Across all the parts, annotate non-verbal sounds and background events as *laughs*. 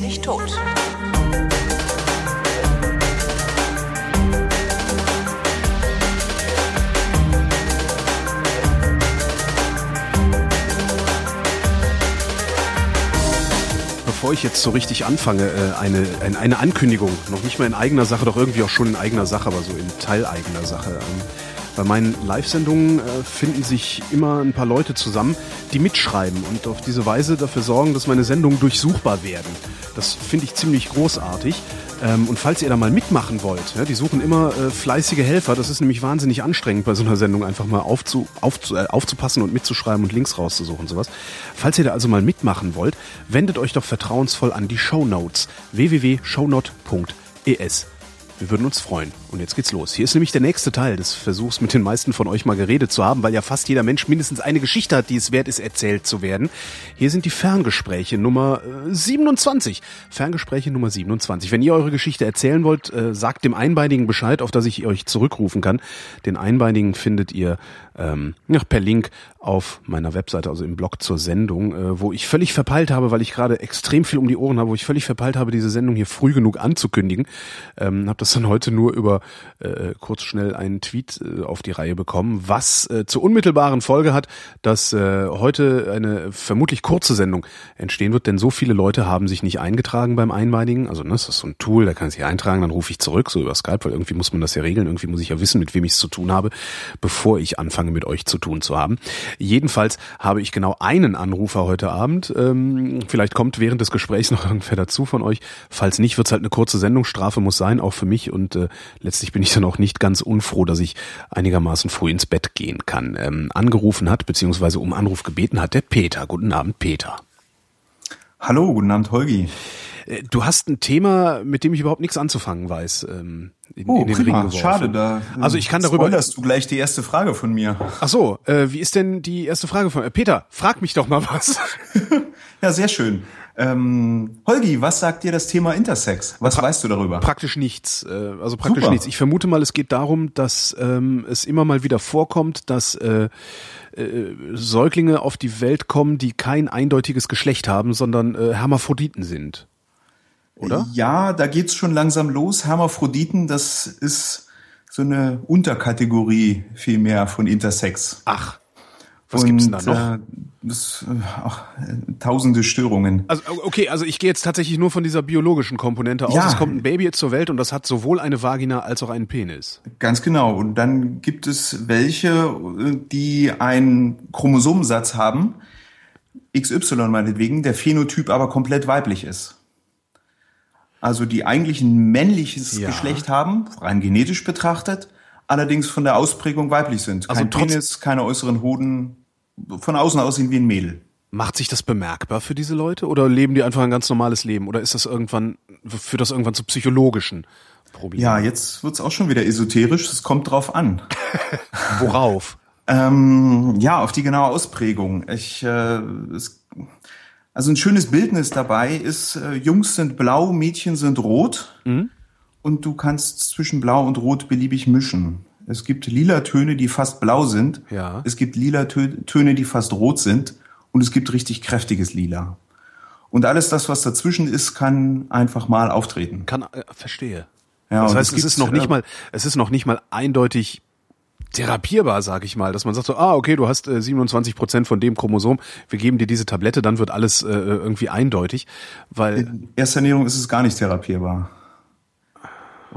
nicht tot. bevor ich jetzt so richtig anfange, äh, eine, eine Ankündigung, noch nicht mal in eigener Sache, doch irgendwie auch schon in eigener Sache, aber so in teileigener Sache. Ähm, bei meinen Live-Sendungen äh, finden sich immer ein paar Leute zusammen, die mitschreiben und auf diese Weise dafür sorgen, dass meine Sendungen durchsuchbar werden. Das finde ich ziemlich großartig. Ähm, und falls ihr da mal mitmachen wollt, ja, die suchen immer äh, fleißige Helfer. Das ist nämlich wahnsinnig anstrengend bei so einer Sendung, einfach mal aufzu, aufzu, äh, aufzupassen und mitzuschreiben und Links rauszusuchen und sowas. Falls ihr da also mal mitmachen wollt, wendet euch doch vertrauensvoll an die Show Notes www.shownote.es. Wir würden uns freuen. Und jetzt geht's los. Hier ist nämlich der nächste Teil des Versuchs, mit den meisten von euch mal geredet zu haben, weil ja fast jeder Mensch mindestens eine Geschichte hat, die es wert ist, erzählt zu werden. Hier sind die Ferngespräche Nummer 27. Äh, Ferngespräche Nummer 27. Wenn ihr eure Geschichte erzählen wollt, äh, sagt dem Einbeinigen Bescheid, auf das ich euch zurückrufen kann. Den Einbeinigen findet ihr ähm, ja, per Link auf meiner Webseite, also im Blog zur Sendung, äh, wo ich völlig verpeilt habe, weil ich gerade extrem viel um die Ohren habe, wo ich völlig verpeilt habe, diese Sendung hier früh genug anzukündigen. Ähm, habe das dann heute nur über äh, kurz schnell einen Tweet äh, auf die Reihe bekommen, was äh, zur unmittelbaren Folge hat, dass äh, heute eine vermutlich kurze Sendung entstehen wird, denn so viele Leute haben sich nicht eingetragen beim Einbeinigen. Also ne, das ist so ein Tool, da kann sich eintragen, dann rufe ich zurück, so über Skype, weil irgendwie muss man das ja regeln, irgendwie muss ich ja wissen, mit wem ich es zu tun habe, bevor ich anfange mit euch zu tun zu haben. Jedenfalls habe ich genau einen Anrufer heute Abend. Ähm, vielleicht kommt während des Gesprächs noch irgendwer dazu von euch. Falls nicht, wird es halt eine kurze Sendungsstrafe muss sein, auch für mich. Und äh, letztlich bin ich dann auch nicht ganz unfroh, dass ich einigermaßen früh ins Bett gehen kann. Ähm, angerufen hat, beziehungsweise um Anruf gebeten hat, der Peter. Guten Abend, Peter. Hallo, guten Abend, Holgi. Äh, du hast ein Thema, mit dem ich überhaupt nichts anzufangen weiß. Ähm, in, oh, in den prima. Ring geworfen. Schade, da. Also ich kann darüber. Spoilerst du gleich die erste Frage von mir? Ach so, äh, wie ist denn die erste Frage von äh, Peter? Frag mich doch mal was. *laughs* ja, sehr schön. Ähm, Holgi, was sagt dir das Thema Intersex? Was pra weißt du darüber? Praktisch nichts. Äh, also praktisch Super. nichts. Ich vermute mal, es geht darum, dass ähm, es immer mal wieder vorkommt, dass äh, äh, Säuglinge auf die Welt kommen, die kein eindeutiges Geschlecht haben, sondern äh, Hermaphroditen sind. Oder? Ja, da geht's schon langsam los. Hermaphroditen, das ist so eine Unterkategorie vielmehr von Intersex. Ach. Was und, gibt's denn da noch? Äh, das, ach, tausende Störungen. Also okay, also ich gehe jetzt tatsächlich nur von dieser biologischen Komponente aus. Ja. Es kommt ein Baby jetzt zur Welt und das hat sowohl eine Vagina als auch einen Penis. Ganz genau. Und dann gibt es welche, die einen Chromosomensatz haben, XY meinetwegen, der Phänotyp aber komplett weiblich ist. Also die eigentlich ein männliches ja. Geschlecht haben, rein genetisch betrachtet, allerdings von der Ausprägung weiblich sind. Also Kein Penis, keine äußeren Hoden, von außen aussehen wie ein Mädel. Macht sich das bemerkbar für diese Leute oder leben die einfach ein ganz normales Leben oder ist das irgendwann, führt das irgendwann zu psychologischen Problemen? Ja, jetzt wird's auch schon wieder esoterisch, es kommt drauf an. *laughs* Worauf? ähm, ja, auf die genaue Ausprägung. Ich, äh, es, also ein schönes Bildnis dabei ist, äh, Jungs sind blau, Mädchen sind rot. Mhm und du kannst zwischen Blau und Rot beliebig mischen. Es gibt lila Töne, die fast blau sind. Ja. Es gibt lila Töne, die fast rot sind. Und es gibt richtig kräftiges Lila. Und alles das, was dazwischen ist, kann einfach mal auftreten. Kann, äh, verstehe. Ja, das heißt, es, es ist noch nicht äh, mal, es ist noch nicht mal eindeutig therapierbar, sag ich mal, dass man sagt so, ah, okay, du hast äh, 27 Prozent von dem Chromosom, wir geben dir diese Tablette, dann wird alles äh, irgendwie eindeutig, weil in erster Ernährung ist es gar nicht therapierbar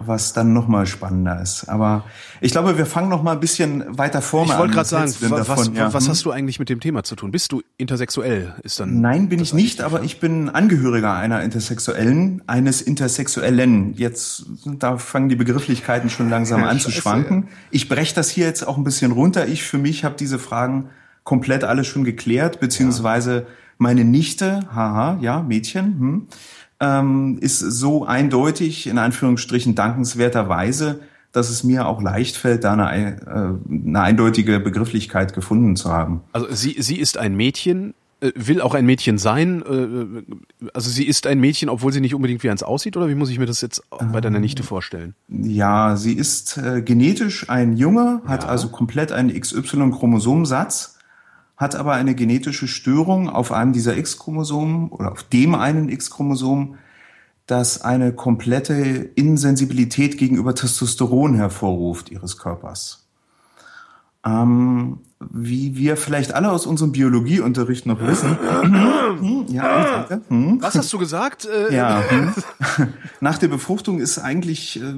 was dann nochmal spannender ist. Aber ich glaube, wir fangen noch mal ein bisschen weiter vorne an. Ich wollte gerade sagen, was, davon, ja. was, hast du eigentlich mit dem Thema zu tun? Bist du intersexuell? Ist dann Nein, bin ich nicht, aber ich bin Angehöriger einer Intersexuellen, eines Intersexuellen. Jetzt, da fangen die Begrifflichkeiten schon langsam an *laughs* zu schwanken. Ich breche das hier jetzt auch ein bisschen runter. Ich für mich habe diese Fragen komplett alle schon geklärt, beziehungsweise meine Nichte, haha, ja, Mädchen, hm, ähm, ist so eindeutig, in Anführungsstrichen dankenswerterweise, dass es mir auch leicht fällt, da eine, äh, eine eindeutige Begrifflichkeit gefunden zu haben. Also sie, sie ist ein Mädchen, äh, will auch ein Mädchen sein. Äh, also sie ist ein Mädchen, obwohl sie nicht unbedingt wie eins aussieht, oder wie muss ich mir das jetzt bei deiner Nichte vorstellen? Ja, sie ist äh, genetisch ein Junge, hat ja. also komplett einen XY-Chromosomensatz hat aber eine genetische Störung auf einem dieser X-Chromosomen oder auf dem einen X-Chromosom, das eine komplette Insensibilität gegenüber Testosteron hervorruft ihres Körpers. Ähm, wie wir vielleicht alle aus unserem Biologieunterricht noch wissen. *coughs* ja, danke. Hm. Was hast du gesagt? Äh, ja. Hm. *laughs* Nach der Befruchtung ist eigentlich äh,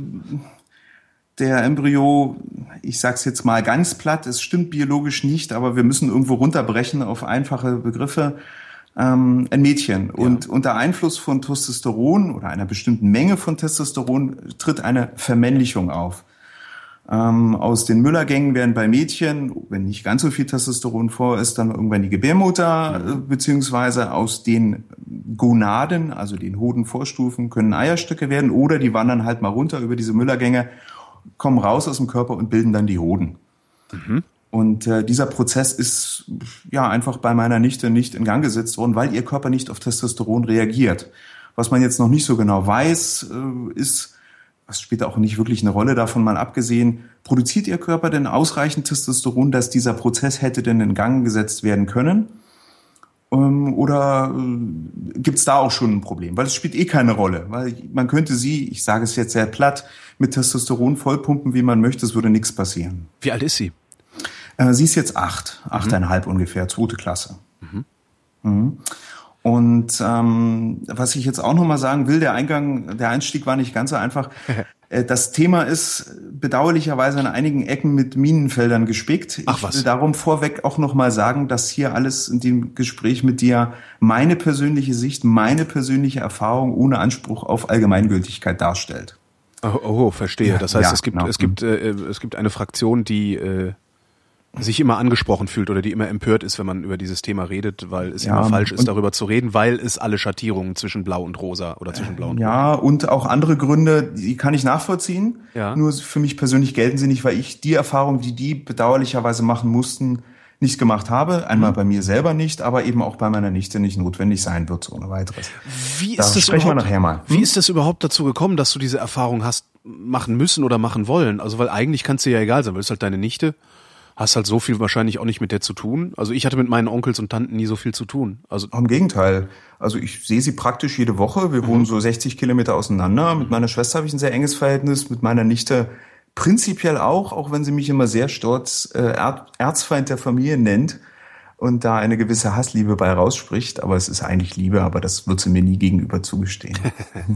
der Embryo, ich sag's jetzt mal ganz platt, es stimmt biologisch nicht, aber wir müssen irgendwo runterbrechen auf einfache Begriffe. Ähm, ein Mädchen. Ja. Und unter Einfluss von Testosteron oder einer bestimmten Menge von Testosteron tritt eine Vermännlichung auf. Ähm, aus den Müllergängen werden bei Mädchen, wenn nicht ganz so viel Testosteron vor ist, dann irgendwann die Gebärmutter, mhm. äh, beziehungsweise aus den Gonaden, also den Hodenvorstufen, können Eierstöcke werden oder die wandern halt mal runter über diese Müllergänge kommen raus aus dem Körper und bilden dann die Hoden. Mhm. Und äh, dieser Prozess ist ja einfach bei meiner Nichte nicht in Gang gesetzt worden, weil ihr Körper nicht auf Testosteron reagiert. Was man jetzt noch nicht so genau weiß, äh, ist, was spielt auch nicht wirklich eine Rolle davon mal abgesehen, produziert ihr Körper denn ausreichend Testosteron, dass dieser Prozess hätte denn in Gang gesetzt werden können? Ähm, oder äh, gibt es da auch schon ein Problem? Weil es spielt eh keine Rolle. Weil man könnte sie, ich sage es jetzt sehr platt, mit Testosteron vollpumpen, wie man möchte, es würde nichts passieren. Wie alt ist sie? Äh, sie ist jetzt acht, mhm. achteinhalb ungefähr, zweite Klasse. Mhm. Mhm. Und ähm, was ich jetzt auch noch mal sagen will, der Eingang, der Einstieg war nicht ganz so einfach. *laughs* Äh, das Thema ist bedauerlicherweise an einigen Ecken mit Minenfeldern gespickt. Ach, was? Ich will darum vorweg auch noch mal sagen, dass hier alles in dem Gespräch mit dir meine persönliche Sicht, meine persönliche Erfahrung ohne Anspruch auf Allgemeingültigkeit darstellt. Oh, oh verstehe. Das heißt, ja, es gibt genau. es gibt äh, es gibt eine Fraktion, die äh, sich immer angesprochen fühlt oder die immer empört ist, wenn man über dieses Thema redet, weil es ja, immer falsch ist, darüber zu reden, weil es alle Schattierungen zwischen Blau und Rosa oder zwischen Blau und Ja, Rot. und auch andere Gründe, die kann ich nachvollziehen. Ja. Nur für mich persönlich gelten sie nicht, weil ich die Erfahrung, die die bedauerlicherweise machen mussten, nicht gemacht habe. Einmal mhm. bei mir selber nicht, aber eben auch bei meiner Nichte nicht notwendig sein wird, ohne weiteres. Wie ist da das sprechen wir nachher mal. Hm? Wie ist das überhaupt dazu gekommen, dass du diese Erfahrung hast machen müssen oder machen wollen? Also, weil eigentlich kann es dir ja egal sein, weil es halt deine Nichte hast halt so viel wahrscheinlich auch nicht mit der zu tun. Also ich hatte mit meinen Onkels und Tanten nie so viel zu tun. Also im Gegenteil. Also ich sehe sie praktisch jede Woche. Wir mhm. wohnen so 60 Kilometer auseinander. Mit meiner Schwester habe ich ein sehr enges Verhältnis. Mit meiner Nichte prinzipiell auch, auch wenn sie mich immer sehr stolz äh, Erzfeind der Familie nennt und da eine gewisse Hassliebe bei rausspricht, aber es ist eigentlich Liebe, aber das wird sie mir nie gegenüber zugestehen.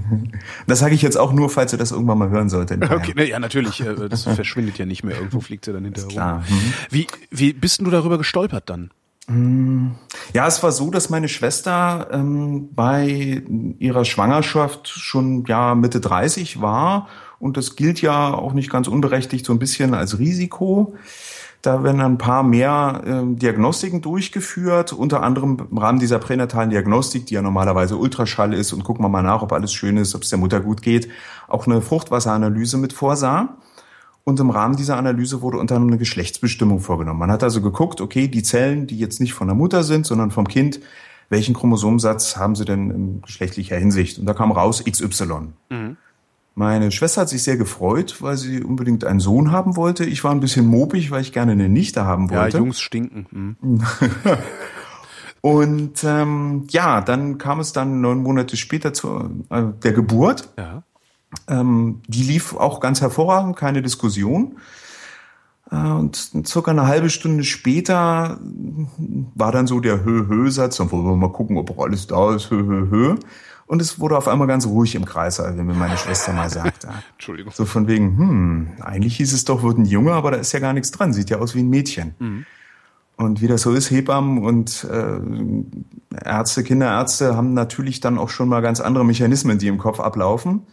*laughs* das sage ich jetzt auch nur, falls ihr das irgendwann mal hören solltet. Okay, ja, natürlich, äh, das verschwindet ja nicht mehr, irgendwo fliegt sie dann hinterher rum. Mhm. Wie, wie bist du darüber gestolpert dann? Mm, ja, es war so, dass meine Schwester ähm, bei ihrer Schwangerschaft schon ja Mitte 30 war und das gilt ja auch nicht ganz unberechtigt so ein bisschen als Risiko. Da werden ein paar mehr äh, Diagnostiken durchgeführt, unter anderem im Rahmen dieser pränatalen Diagnostik, die ja normalerweise Ultraschall ist und gucken wir mal nach, ob alles schön ist, ob es der Mutter gut geht, auch eine Fruchtwasseranalyse mit vorsah. Und im Rahmen dieser Analyse wurde unter anderem eine Geschlechtsbestimmung vorgenommen. Man hat also geguckt, okay, die Zellen, die jetzt nicht von der Mutter sind, sondern vom Kind, welchen Chromosomsatz haben sie denn in geschlechtlicher Hinsicht? Und da kam raus XY. Mhm. Meine Schwester hat sich sehr gefreut, weil sie unbedingt einen Sohn haben wollte. Ich war ein bisschen mopig, weil ich gerne eine Nichte haben wollte. Ja, Jungs stinken. Mhm. *laughs* Und ähm, ja, dann kam es dann neun Monate später zu äh, der Geburt. Ja. Ähm, die lief auch ganz hervorragend, keine Diskussion. Äh, und circa eine halbe Stunde später war dann so der Hö-Hö-Satz, dann wollen wir mal gucken, ob auch alles da ist, Hö-Hö-Hö. Und es wurde auf einmal ganz ruhig im Kreis, wie mir meine Schwester mal sagte. *laughs* Entschuldigung. So von wegen, hm, eigentlich hieß es doch, wird ein Junge, aber da ist ja gar nichts dran, sieht ja aus wie ein Mädchen. Mhm. Und wie das so ist, Hebammen und äh, Ärzte, Kinderärzte haben natürlich dann auch schon mal ganz andere Mechanismen, die im Kopf ablaufen.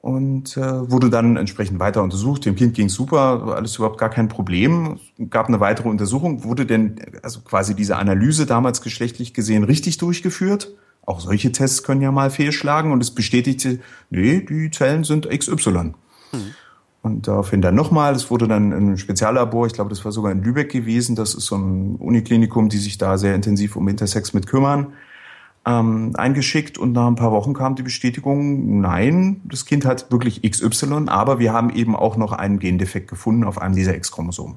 Und äh, wurde dann entsprechend weiter untersucht. Dem Kind ging super, alles überhaupt gar kein Problem. Gab eine weitere Untersuchung. Wurde denn also quasi diese Analyse damals geschlechtlich gesehen richtig durchgeführt? Auch solche Tests können ja mal fehlschlagen und es bestätigte, nee, die Zellen sind XY. Mhm. Und daraufhin dann nochmal, das wurde dann in einem Speziallabor, ich glaube, das war sogar in Lübeck gewesen, das ist so ein Uniklinikum, die sich da sehr intensiv um Intersex mit kümmern, ähm, eingeschickt und nach ein paar Wochen kam die Bestätigung, nein, das Kind hat wirklich XY, aber wir haben eben auch noch einen Gendefekt gefunden auf einem dieser X-Chromosomen.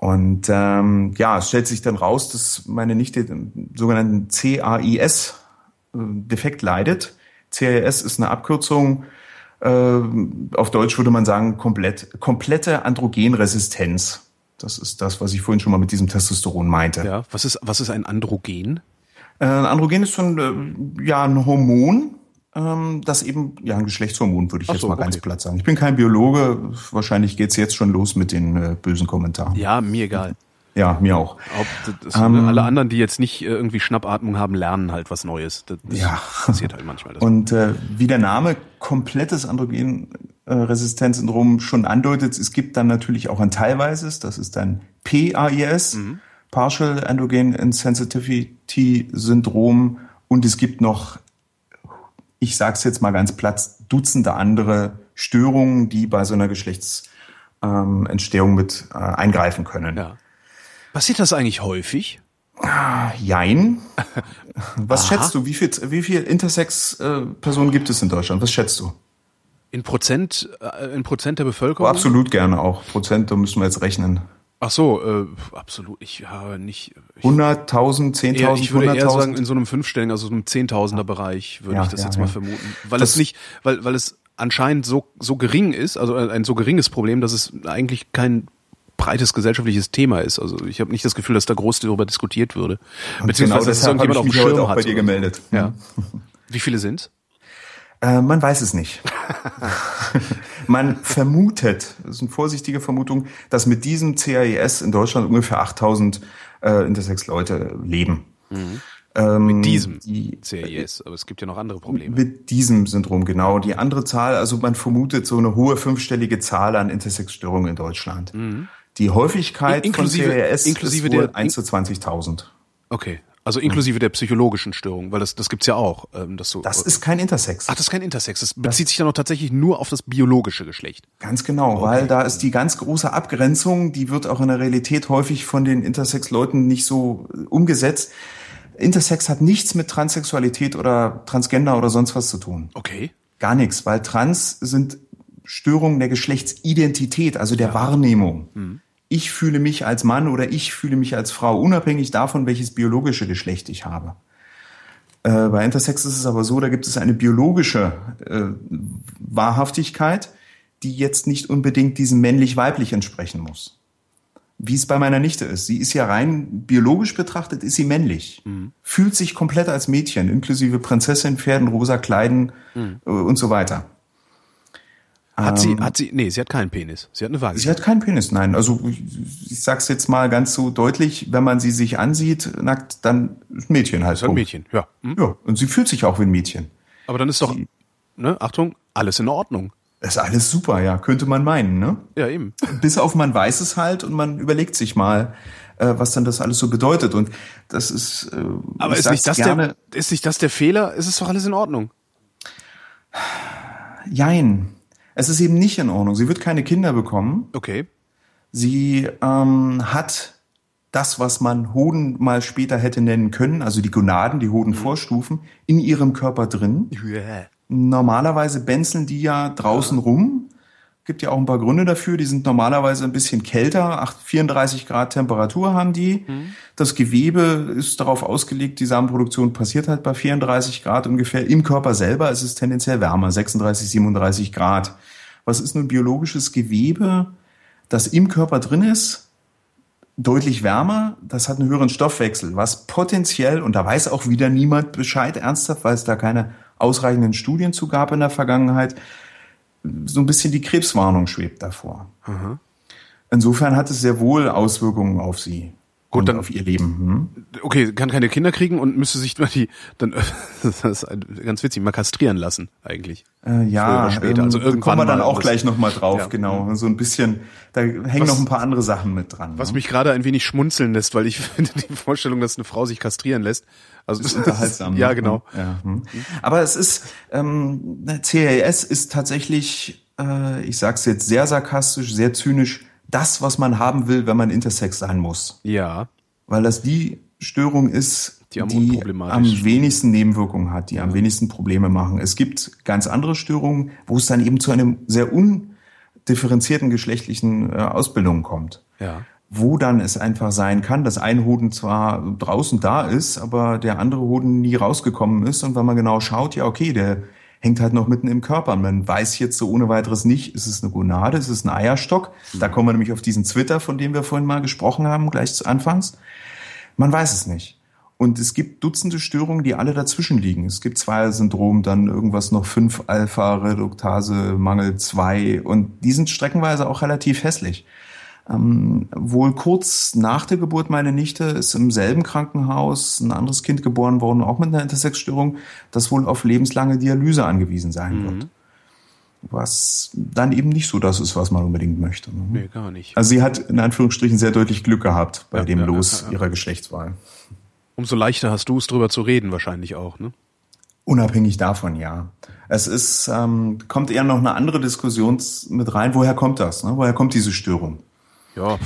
Und ähm, ja, es stellt sich dann raus, dass meine Nichte den sogenannten CAIS defekt leidet. CRS ist eine Abkürzung, äh, auf Deutsch würde man sagen, komplett, komplette Androgenresistenz. Das ist das, was ich vorhin schon mal mit diesem Testosteron meinte. Ja, was ist, was ist ein Androgen? Äh, Androgen ist so ein, äh, ja, ein Hormon, ähm, das eben, ja, ein Geschlechtshormon, würde ich Ach jetzt so, mal okay. ganz platt sagen. Ich bin kein Biologe, wahrscheinlich geht's jetzt schon los mit den äh, bösen Kommentaren. Ja, mir egal. Ja, mir auch. Das, ähm, alle anderen, die jetzt nicht äh, irgendwie Schnappatmung haben, lernen halt was Neues. Das, das ja. passiert halt manchmal. Und äh, wie der Name komplettes Androgenresistenzsyndrom schon andeutet, es gibt dann natürlich auch ein teilweises, das ist dann PAIS, mhm. Partial Androgen Insensitivity Syndrom. Und es gibt noch, ich sag's jetzt mal ganz platt, Dutzende andere Störungen, die bei so einer Geschlechtsentstehung ähm, mit äh, eingreifen können. Ja. Passiert das eigentlich häufig? Jein. *laughs* Was Aha. schätzt du? Wie viel, wie viel Intersex-Personen äh, gibt es in Deutschland? Was schätzt du? In Prozent, äh, in Prozent der Bevölkerung? Oh, absolut gerne auch. Prozent, da müssen wir jetzt rechnen. Ach so, äh, absolut. Ich habe nicht. 100.000, 10.000, Ich würde eher sagen, in so einem fünfstelligen, also so einem Zehntausender Bereich würde ja, ich das ja, jetzt mal vermuten. Weil das es nicht, weil, weil es anscheinend so, so gering ist, also ein so geringes Problem, dass es eigentlich kein breites gesellschaftliches Thema ist. Also ich habe nicht das Gefühl, dass da groß darüber diskutiert würde. Und Beziehungsweise, genau dass irgendjemand auf dem Schirm auch hat. bei dir gemeldet. Ja. Wie viele sind's? Äh, man weiß es nicht. *laughs* man vermutet, das ist eine vorsichtige Vermutung, dass mit diesem CAES in Deutschland ungefähr 8000 äh, Intersex-Leute leben. Mhm. Ähm, mit diesem die, CAES, aber es gibt ja noch andere Probleme. Mit diesem Syndrom, genau. Die andere Zahl, also man vermutet so eine hohe fünfstellige Zahl an Intersex-Störungen in Deutschland. Mhm. Die Häufigkeit inklusive, von CRS inklusive ist wohl der, 1 zu 20.000. Okay. Also inklusive der psychologischen Störung, weil das, das gibt's ja auch. Ähm, dass so, das ist kein Intersex. Ach, das ist kein Intersex. Das bezieht das sich ja noch tatsächlich nur auf das biologische Geschlecht. Ganz genau, okay. weil da ist die ganz große Abgrenzung, die wird auch in der Realität häufig von den Intersex-Leuten nicht so äh, umgesetzt. Intersex hat nichts mit Transsexualität oder Transgender oder sonst was zu tun. Okay. Gar nichts, weil Trans sind Störungen der Geschlechtsidentität, also der ja. Wahrnehmung. Mhm. Ich fühle mich als Mann oder ich fühle mich als Frau, unabhängig davon, welches biologische Geschlecht ich habe. Äh, bei Intersex ist es aber so, da gibt es eine biologische äh, Wahrhaftigkeit, die jetzt nicht unbedingt diesem männlich-weiblich entsprechen muss. Wie es bei meiner Nichte ist. Sie ist ja rein biologisch betrachtet, ist sie männlich. Mhm. Fühlt sich komplett als Mädchen, inklusive Prinzessin, Pferden, rosa Kleiden mhm. äh, und so weiter. Hat sie, ähm, hat sie, nee, sie hat keinen Penis. Sie hat eine Waage. Sie hat keinen Penis, nein. Also ich sag's jetzt mal ganz so deutlich, wenn man sie sich ansieht, nackt, dann Mädchen halt. Ist ein Mädchen, ja. Hm? Ja, und sie fühlt sich auch wie ein Mädchen. Aber dann ist doch, sie, ne, Achtung, alles in Ordnung. Ist alles super, ja, könnte man meinen, ne? Ja, eben. Bis auf man weiß es halt und man überlegt sich mal, äh, was dann das alles so bedeutet. Und das ist. Äh, Aber ist nicht, das gerne, der, ist nicht das der Fehler? Ist es doch alles in Ordnung? Jein. Es ist eben nicht in Ordnung. Sie wird keine Kinder bekommen. Okay. Sie ähm, hat das, was man Hoden mal später hätte nennen können, also die Gonaden, die Hodenvorstufen, mhm. in ihrem Körper drin. Yeah. Normalerweise benzeln die ja draußen ja. rum. Gibt ja auch ein paar Gründe dafür. Die sind normalerweise ein bisschen kälter. 34 Grad Temperatur haben die. Mhm. Das Gewebe ist darauf ausgelegt, die Samenproduktion passiert halt bei 34 Grad ungefähr. Im Körper selber ist es tendenziell wärmer, 36, 37 Grad. Was ist nun biologisches Gewebe, das im Körper drin ist? Deutlich wärmer, das hat einen höheren Stoffwechsel, was potenziell, und da weiß auch wieder niemand Bescheid ernsthaft, weil es da keine ausreichenden Studien zu gab in der Vergangenheit, so ein bisschen die Krebswarnung schwebt davor. Mhm. Insofern hat es sehr wohl Auswirkungen auf sie. Gut, dann auf ihr Leben. Hm? Okay, kann keine Kinder kriegen und müsste sich die dann *laughs* das ist ganz witzig mal kastrieren lassen eigentlich. Äh, ja, oder später. Also ähm, irgendwann kommen wir dann auch gleich noch mal drauf, ja. genau. So ein bisschen, da hängen was, noch ein paar andere Sachen mit dran. Was ne? mich gerade ein wenig schmunzeln lässt, weil ich *laughs* finde die Vorstellung, dass eine Frau sich kastrieren lässt, also ist unterhaltsam. ja, ne? genau. Ja, hm. Aber es ist ähm, CAS ist tatsächlich, äh, ich sag's jetzt sehr sarkastisch, sehr zynisch das, was man haben will, wenn man intersex sein muss. Ja. Weil das die Störung ist, die am, die am wenigsten Nebenwirkungen hat, die ja. am wenigsten Probleme machen. Es gibt ganz andere Störungen, wo es dann eben zu einem sehr undifferenzierten geschlechtlichen äh, Ausbildung kommt. Ja. wo dann es einfach sein kann, dass ein Hoden zwar draußen da ist, aber der andere Hoden nie rausgekommen ist. Und wenn man genau schaut, ja, okay, der hängt halt noch mitten im Körper. Man weiß jetzt so ohne weiteres nicht, ist es eine Gonade, ist es ein Eierstock? Da kommen wir nämlich auf diesen Twitter, von dem wir vorhin mal gesprochen haben, gleich zu Anfangs. Man weiß es nicht. Und es gibt Dutzende Störungen, die alle dazwischen liegen. Es gibt Zweier-Syndrom, dann irgendwas noch 5 Alpha, Reduktase, Mangel 2 und die sind streckenweise auch relativ hässlich. Ähm, wohl kurz nach der Geburt meiner Nichte ist im selben Krankenhaus ein anderes Kind geboren worden, auch mit einer Intersexstörung, das wohl auf lebenslange Dialyse angewiesen sein mhm. wird. Was dann eben nicht so das ist, was man unbedingt möchte. Ne? Nee, gar nicht. Also sie hat in Anführungsstrichen sehr deutlich Glück gehabt bei ja, dem ja, Los ja, ihrer Geschlechtswahl. Umso leichter hast du es drüber zu reden, wahrscheinlich auch, ne? Unabhängig davon, ja. Es ist, ähm, kommt eher noch eine andere Diskussion mit rein. Woher kommt das? Ne? Woher kommt diese Störung? Ja,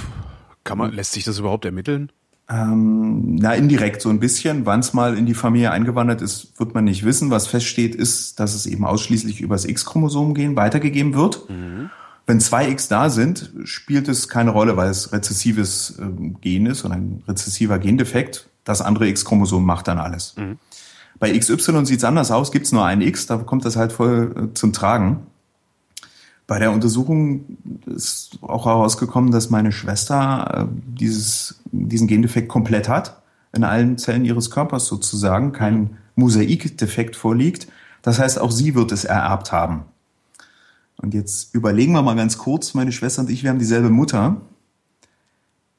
kann man, lässt sich das überhaupt ermitteln? Ähm, na, indirekt so ein bisschen. Wann es mal in die Familie eingewandert ist, wird man nicht wissen. Was feststeht, ist, dass es eben ausschließlich übers X-Chromosom gehen weitergegeben wird. Mhm. Wenn zwei X da sind, spielt es keine Rolle, weil es rezessives äh, Gen ist und ein rezessiver Gendefekt. Das andere X-Chromosom macht dann alles. Mhm. Bei XY sieht es anders aus, gibt es nur ein X, da kommt das halt voll äh, zum Tragen. Bei der Untersuchung ist auch herausgekommen, dass meine Schwester äh, dieses, diesen Gendefekt komplett hat, in allen Zellen ihres Körpers sozusagen, kein Mosaikdefekt vorliegt. Das heißt, auch sie wird es ererbt haben. Und jetzt überlegen wir mal ganz kurz, meine Schwester und ich, wir haben dieselbe Mutter.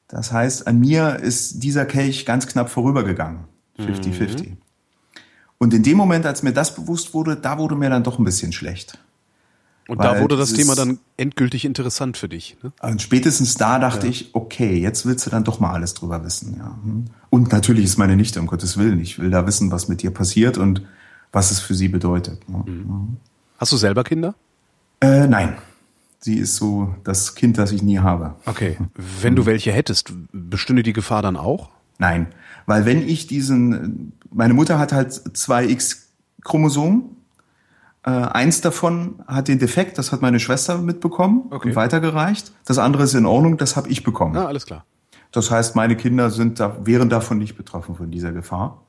Das heißt, an mir ist dieser Kelch ganz knapp vorübergegangen. 50-50. Mhm. Und in dem Moment, als mir das bewusst wurde, da wurde mir dann doch ein bisschen schlecht. Und da wurde das Thema dann endgültig interessant für dich. Ne? Und spätestens da dachte ja. ich, okay, jetzt willst du dann doch mal alles drüber wissen. Ja. Hm. Und natürlich ist meine Nichte, um Gottes Willen. Ich will da wissen, was mit dir passiert und was es für sie bedeutet. Ne? Mhm. Hast du selber Kinder? Äh, nein. Sie ist so das Kind, das ich nie habe. Okay. Wenn du welche hättest, bestünde die Gefahr dann auch? Nein. Weil wenn ich diesen, meine Mutter hat halt zwei X-Chromosomen äh, eins davon hat den Defekt, das hat meine Schwester mitbekommen okay. und weitergereicht. Das andere ist in Ordnung, das habe ich bekommen. Ah, alles klar. Das heißt, meine Kinder sind da, wären davon nicht betroffen von dieser Gefahr.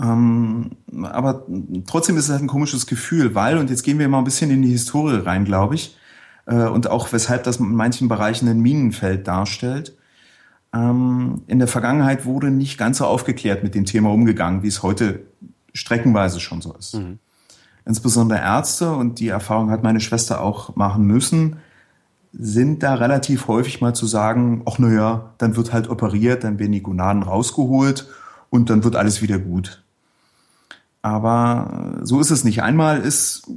Ähm, aber trotzdem ist es halt ein komisches Gefühl, weil, und jetzt gehen wir mal ein bisschen in die Historie rein, glaube ich, äh, und auch weshalb das in manchen Bereichen ein Minenfeld darstellt. Ähm, in der Vergangenheit wurde nicht ganz so aufgeklärt mit dem Thema umgegangen, wie es heute streckenweise schon so ist. Mhm. Insbesondere Ärzte, und die Erfahrung hat meine Schwester auch machen müssen, sind da relativ häufig mal zu sagen, ach naja, dann wird halt operiert, dann werden die Gonaden rausgeholt und dann wird alles wieder gut. Aber so ist es nicht. Einmal ist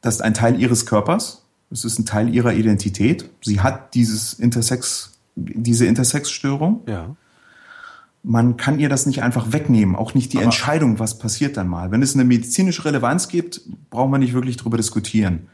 das ein Teil ihres Körpers, es ist ein Teil ihrer Identität. Sie hat dieses Intersex, diese Intersexstörung. Ja man kann ihr das nicht einfach wegnehmen, auch nicht die Aber Entscheidung, was passiert dann mal. Wenn es eine medizinische Relevanz gibt, braucht man nicht wirklich drüber diskutieren.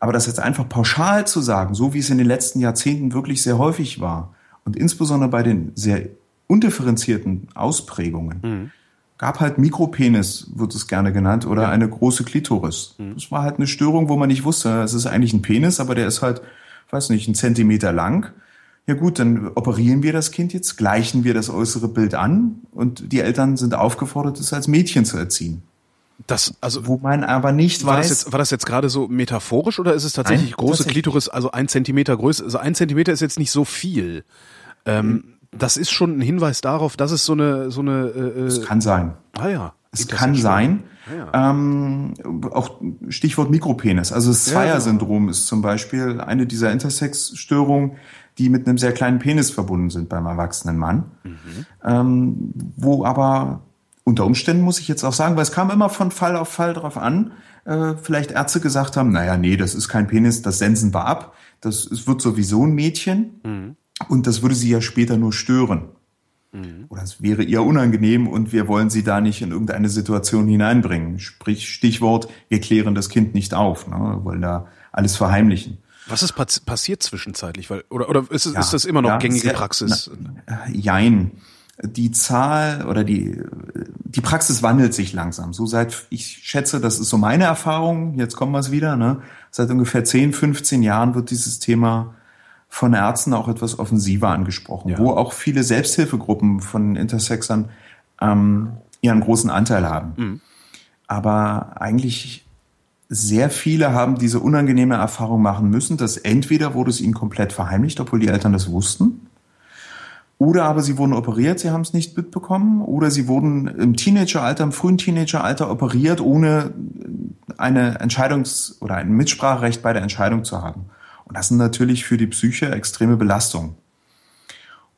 Aber das jetzt einfach pauschal zu sagen, so wie es in den letzten Jahrzehnten wirklich sehr häufig war und insbesondere bei den sehr undifferenzierten Ausprägungen, mhm. gab halt Mikropenis, wird es gerne genannt, oder ja. eine große Klitoris. Mhm. Das war halt eine Störung, wo man nicht wusste, es ist eigentlich ein Penis, aber der ist halt, weiß nicht, einen Zentimeter lang ja gut, dann operieren wir das Kind jetzt, gleichen wir das äußere Bild an und die Eltern sind aufgefordert, es als Mädchen zu erziehen. Das, also, wo man aber nicht war weiß. Das jetzt, war das jetzt gerade so metaphorisch oder ist es tatsächlich Nein, große tatsächlich. Klitoris, also ein Zentimeter Größe? Also ein Zentimeter ist jetzt nicht so viel. Ähm, mhm. Das ist schon ein Hinweis darauf, dass es so eine, so eine. Äh, es kann sein. Ah ja. Es kann sein. Ah, ja. Ähm, auch Stichwort Mikropenis. Also das Zweier-Syndrom ist zum Beispiel eine dieser Intersex-Störungen, die mit einem sehr kleinen Penis verbunden sind beim erwachsenen Mann. Mhm. Ähm, wo aber unter Umständen muss ich jetzt auch sagen, weil es kam immer von Fall auf Fall drauf an, äh, vielleicht Ärzte gesagt haben, naja, nee, das ist kein Penis, das sensen wir ab. Das es wird sowieso ein Mädchen mhm. und das würde sie ja später nur stören. Mhm. Oder es wäre ihr unangenehm und wir wollen sie da nicht in irgendeine Situation hineinbringen. Sprich, Stichwort, wir klären das Kind nicht auf, ne? wir wollen da alles verheimlichen. Was ist passiert zwischenzeitlich? Weil, oder oder ist, ja, ist das immer noch ja, gängige sehr, Praxis? Na, jein. Die Zahl oder die, die Praxis wandelt sich langsam. So seit, ich schätze, das ist so meine Erfahrung, jetzt kommen wir es wieder, ne? seit ungefähr 10, 15 Jahren wird dieses Thema von Ärzten auch etwas offensiver angesprochen, ja. wo auch viele Selbsthilfegruppen von Intersexern ähm, ihren großen Anteil haben. Mhm. Aber eigentlich sehr viele haben diese unangenehme Erfahrung machen müssen, dass entweder wurde es ihnen komplett verheimlicht, obwohl die Eltern das wussten, oder aber sie wurden operiert, sie haben es nicht mitbekommen, oder sie wurden im Teenageralter, im frühen Teenageralter operiert, ohne eine Entscheidungs- oder ein Mitspracherecht bei der Entscheidung zu haben. Und das sind natürlich für die Psyche extreme Belastungen.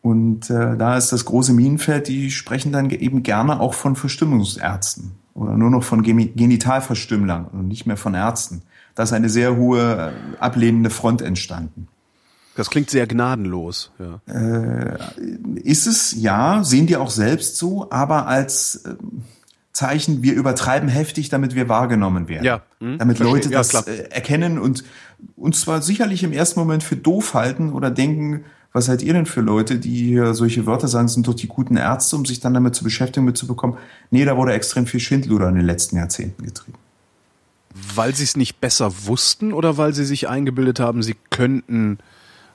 Und äh, da ist das große Minenfeld, die sprechen dann eben gerne auch von Verstimmungsärzten oder nur noch von Genitalverstümmlern und nicht mehr von Ärzten. Da ist eine sehr hohe äh, ablehnende Front entstanden. Das klingt sehr gnadenlos. Ja. Äh, ist es, ja, sehen die auch selbst so, aber als äh, Zeichen, wir übertreiben heftig, damit wir wahrgenommen werden. Ja. Hm, damit verstehe. Leute das ja, äh, erkennen und uns zwar sicherlich im ersten Moment für doof halten oder denken, was seid ihr denn für Leute, die hier solche Wörter sagen, sind doch die guten Ärzte, um sich dann damit zu beschäftigen, mitzubekommen? Nee, da wurde extrem viel Schindluder in den letzten Jahrzehnten getrieben. Weil sie es nicht besser wussten oder weil sie sich eingebildet haben, sie könnten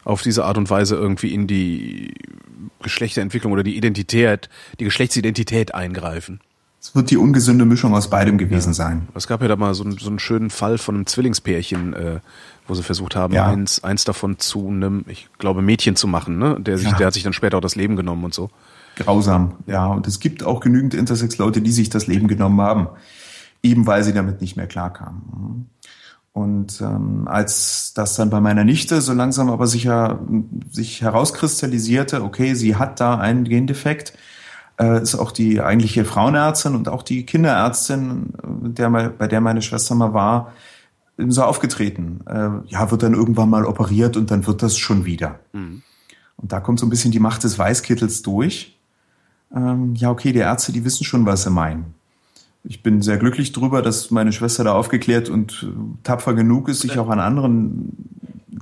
auf diese Art und Weise irgendwie in die Geschlechterentwicklung oder die Identität, die Geschlechtsidentität eingreifen. Es wird die ungesunde Mischung aus beidem gewesen ja. sein. Es gab ja da mal so, so einen schönen Fall von einem Zwillingspärchen, äh, wo sie versucht haben, ja. eins, eins davon zu einem, ich glaube, Mädchen zu machen, ne? Der sich, ja. der hat sich dann später auch das Leben genommen und so. Grausam, ja. Und es gibt auch genügend Intersex-Leute, die sich das Leben genommen haben, eben weil sie damit nicht mehr klarkamen. Und ähm, als das dann bei meiner Nichte so langsam aber sicher sich herauskristallisierte, okay, sie hat da einen Gendefekt, äh, ist auch die eigentliche Frauenärztin und auch die Kinderärztin, der, bei der meine Schwester mal war, so aufgetreten. Äh, ja, wird dann irgendwann mal operiert und dann wird das schon wieder. Mhm. Und da kommt so ein bisschen die Macht des Weißkittels durch. Ähm, ja, okay, die Ärzte, die wissen schon, was sie meinen ich bin sehr glücklich drüber, dass meine Schwester da aufgeklärt und äh, tapfer genug ist, sich auch an anderen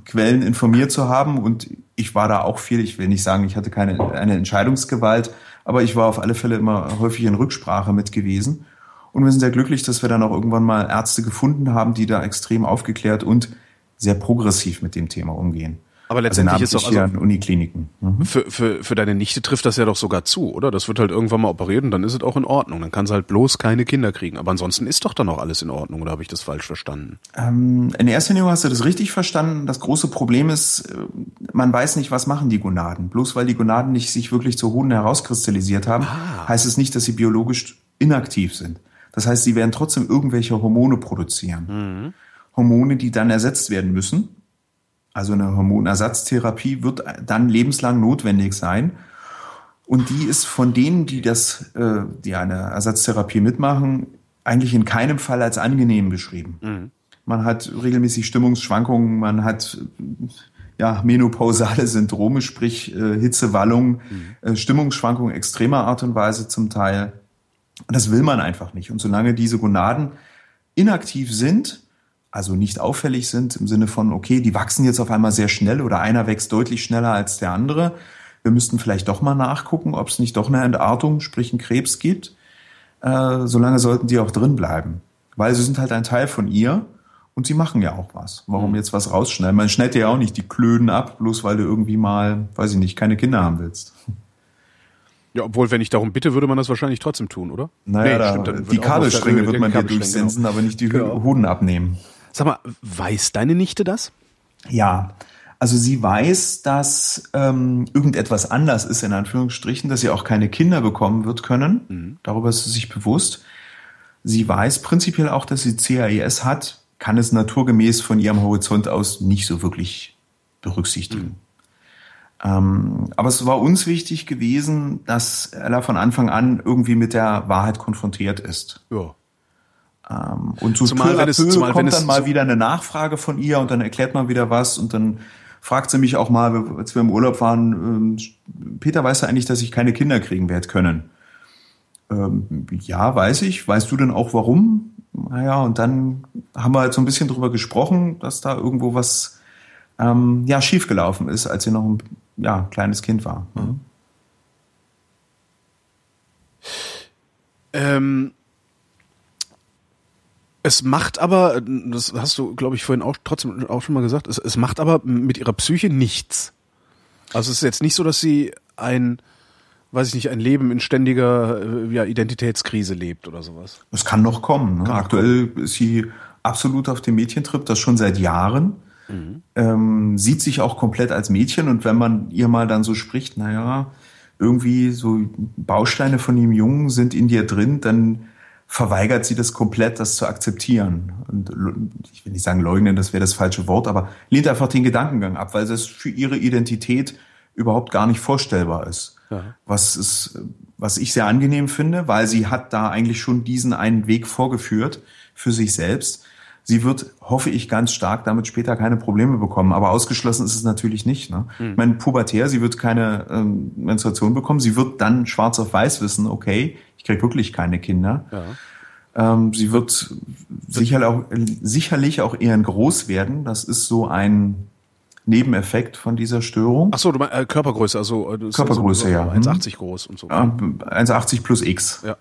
Quellen informiert zu haben. Und ich war da auch viel. Ich will nicht sagen, ich hatte keine eine Entscheidungsgewalt, aber ich war auf alle Fälle immer häufig in Rücksprache mit gewesen. Und wir sind sehr glücklich, dass wir dann auch irgendwann mal Ärzte gefunden haben, die da extrem aufgeklärt und sehr progressiv mit dem Thema umgehen. Aber letztendlich also ist doch also Unikliniken. Mhm. Für, für, für deine Nichte trifft das ja doch sogar zu, oder? Das wird halt irgendwann mal operiert und dann ist es auch in Ordnung. Dann kann sie halt bloß keine Kinder kriegen. Aber ansonsten ist doch dann auch alles in Ordnung, oder habe ich das falsch verstanden? Ähm, in erster Linie hast du das richtig verstanden. Das große Problem ist, äh, man weiß nicht, was machen die Gonaden. Bloß weil die Gonaden nicht sich wirklich zu Hoden herauskristallisiert haben, ah. heißt es nicht, dass sie biologisch inaktiv sind. Das heißt, sie werden trotzdem irgendwelche Hormone produzieren. Mhm. Hormone, die dann ersetzt werden müssen also eine Hormonersatztherapie wird dann lebenslang notwendig sein. Und die ist von denen, die das, äh, die eine Ersatztherapie mitmachen, eigentlich in keinem Fall als angenehm beschrieben. Mhm. Man hat regelmäßig Stimmungsschwankungen, man hat ja, menopausale Syndrome, sprich äh, Hitzewallung, mhm. äh, Stimmungsschwankungen extremer Art und Weise zum Teil. Und das will man einfach nicht. Und solange diese Gonaden inaktiv sind, also nicht auffällig sind im Sinne von, okay, die wachsen jetzt auf einmal sehr schnell oder einer wächst deutlich schneller als der andere. Wir müssten vielleicht doch mal nachgucken, ob es nicht doch eine Entartung, sprich einen Krebs gibt. Äh, solange sollten die auch drin bleiben. Weil sie sind halt ein Teil von ihr und sie machen ja auch was. Warum mhm. jetzt was rausschneiden? Man schneidet ja auch nicht die Klöden ab, bloß weil du irgendwie mal, weiß ich nicht, keine Kinder haben willst. Ja, obwohl, wenn ich darum bitte, würde man das wahrscheinlich trotzdem tun, oder? Naja, nee, da, die Kabelstränge wird man dir durchsensen, genau. aber nicht die genau. Hoden abnehmen. Sag mal, weiß deine Nichte das? Ja. Also sie weiß, dass ähm, irgendetwas anders ist, in Anführungsstrichen, dass sie auch keine Kinder bekommen wird können. Mhm. Darüber ist sie sich bewusst. Sie weiß prinzipiell auch, dass sie CAES hat, kann es naturgemäß von ihrem Horizont aus nicht so wirklich berücksichtigen. Mhm. Ähm, aber es war uns wichtig gewesen, dass Ella von Anfang an irgendwie mit der Wahrheit konfrontiert ist. Ja. Ähm, und so zumal, wenn es, zumal, kommt wenn dann mal wieder eine Nachfrage von ihr und dann erklärt man wieder was und dann fragt sie mich auch mal, als wir im Urlaub waren, ähm, Peter, weißt du eigentlich, dass ich keine Kinder kriegen werde können? Ähm, ja, weiß ich. Weißt du denn auch warum? Naja, und dann haben wir halt so ein bisschen drüber gesprochen, dass da irgendwo was ähm, ja, schiefgelaufen ist, als sie noch ein ja, kleines Kind war. Mhm. Ähm, Es macht aber, das hast du, glaube ich, vorhin auch trotzdem auch schon mal gesagt, es, es macht aber mit ihrer Psyche nichts. Also es ist jetzt nicht so, dass sie ein, weiß ich nicht, ein Leben in ständiger äh, ja, Identitätskrise lebt oder sowas. Es kann noch kommen. Ne? Kann Aktuell kommen. ist sie absolut auf dem Mädchentrip, das schon seit Jahren. Mhm. Ähm, sieht sich auch komplett als Mädchen und wenn man ihr mal dann so spricht, naja, irgendwie so Bausteine von dem Jungen sind in dir drin, dann verweigert sie das komplett, das zu akzeptieren. Und ich will nicht sagen leugnen, das wäre das falsche Wort, aber lehnt einfach den Gedankengang ab, weil das für ihre Identität überhaupt gar nicht vorstellbar ist. Ja. Was ist, was ich sehr angenehm finde, weil sie hat da eigentlich schon diesen einen Weg vorgeführt für sich selbst. Sie wird, hoffe ich, ganz stark damit später keine Probleme bekommen. Aber ausgeschlossen ist es natürlich nicht. Ne? Mhm. Ich meine, pubertär, sie wird keine ähm, Menstruation bekommen. Sie wird dann schwarz auf weiß wissen, okay, ich kriege wirklich keine Kinder. Ja. Ähm, sie wird sicherlich auch, sicherlich auch eher ein groß werden. Das ist so ein Nebeneffekt von dieser Störung. Ach so, du meinst äh, Körpergröße, also äh, Körpergröße, also, ja. 1,80 groß und so. Äh, 1,80 plus X. Ja.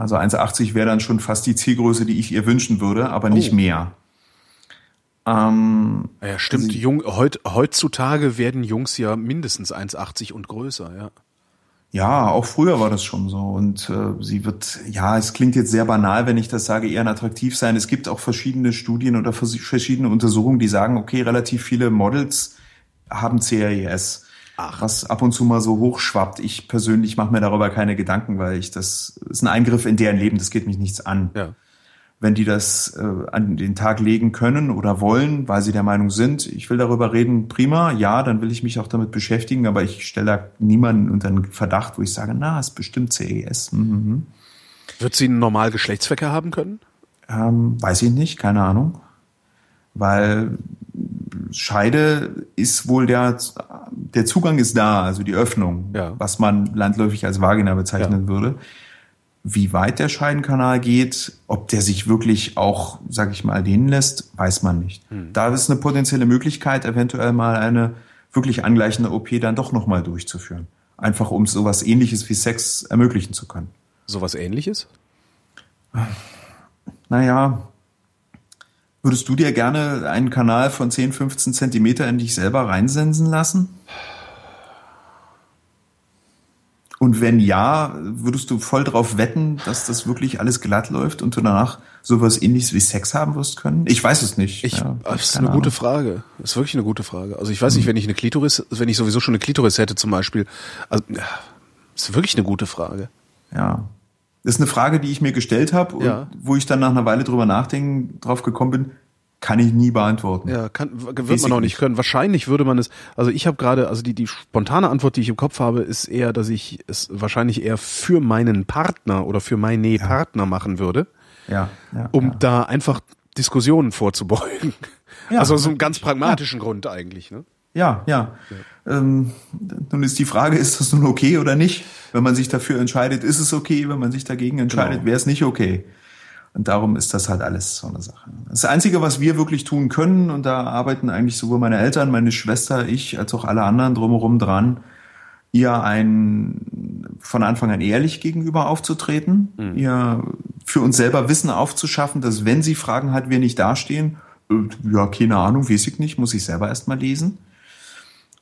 Also 1,80 wäre dann schon fast die Zielgröße, die ich ihr wünschen würde, aber nicht oh. mehr. Ähm, ja, stimmt. Jung, heut, heutzutage werden Jungs ja mindestens 1,80 und größer, ja. Ja, auch früher war das schon so. Und äh, sie wird, ja, es klingt jetzt sehr banal, wenn ich das sage, eher attraktiv sein. Es gibt auch verschiedene Studien oder verschiedene Untersuchungen, die sagen, okay, relativ viele Models haben CRES. Ach. was ab und zu mal so hochschwappt. Ich persönlich mache mir darüber keine Gedanken, weil ich das, ist ein Eingriff in deren Leben, das geht mich nichts an. Ja. Wenn die das äh, an den Tag legen können oder wollen, weil sie der Meinung sind, ich will darüber reden, prima, ja, dann will ich mich auch damit beschäftigen, aber ich stelle da niemanden unter einen Verdacht, wo ich sage, na, ist bestimmt CES. Mhm. Wird sie einen normal Geschlechtsverkehr haben können? Ähm, weiß ich nicht, keine Ahnung. Weil Scheide ist wohl der, der Zugang ist da, also die Öffnung, ja. was man landläufig als Vagina bezeichnen ja. würde. Wie weit der Scheidenkanal geht, ob der sich wirklich auch, sag ich mal, dehnen lässt, weiß man nicht. Hm. Da ist eine potenzielle Möglichkeit, eventuell mal eine wirklich angleichende OP dann doch nochmal durchzuführen. Einfach um sowas ähnliches wie Sex ermöglichen zu können. Sowas ähnliches? Naja, Würdest du dir gerne einen Kanal von 10, 15 Zentimeter in dich selber reinsensen lassen? Und wenn ja, würdest du voll drauf wetten, dass das wirklich alles glatt läuft und du danach sowas ähnliches wie Sex haben wirst können? Ich weiß es nicht. Ich, ja, das ist eine Ahnung. gute Frage. Das ist wirklich eine gute Frage. Also ich weiß nicht, hm. wenn ich eine Klitoris, wenn ich sowieso schon eine Klitoris hätte zum Beispiel, also, ja, ist wirklich eine gute Frage. Ja. Das ist eine Frage, die ich mir gestellt habe und ja. wo ich dann nach einer Weile drüber nachdenken drauf gekommen bin, kann ich nie beantworten. Ja, kann, wird man auch nicht können. Wahrscheinlich würde man es, also ich habe gerade, also die, die spontane Antwort, die ich im Kopf habe, ist eher, dass ich es wahrscheinlich eher für meinen Partner oder für meine ja. Partner machen würde. Ja. ja um ja. da einfach Diskussionen vorzubeugen. Ja, also aus einem ganz pragmatischen Grund eigentlich, ne? Ja, ja. Ähm, nun ist die Frage, ist das nun okay oder nicht? Wenn man sich dafür entscheidet, ist es okay. Wenn man sich dagegen entscheidet, genau. wäre es nicht okay. Und darum ist das halt alles so eine Sache. Das Einzige, was wir wirklich tun können, und da arbeiten eigentlich sowohl meine Eltern, meine Schwester, ich, als auch alle anderen drumherum dran, ihr ein von Anfang an ehrlich gegenüber aufzutreten, mhm. ihr für uns selber Wissen aufzuschaffen, dass wenn sie Fragen hat, wir nicht dastehen, äh, ja, keine Ahnung, weiß ich nicht, muss ich selber erstmal lesen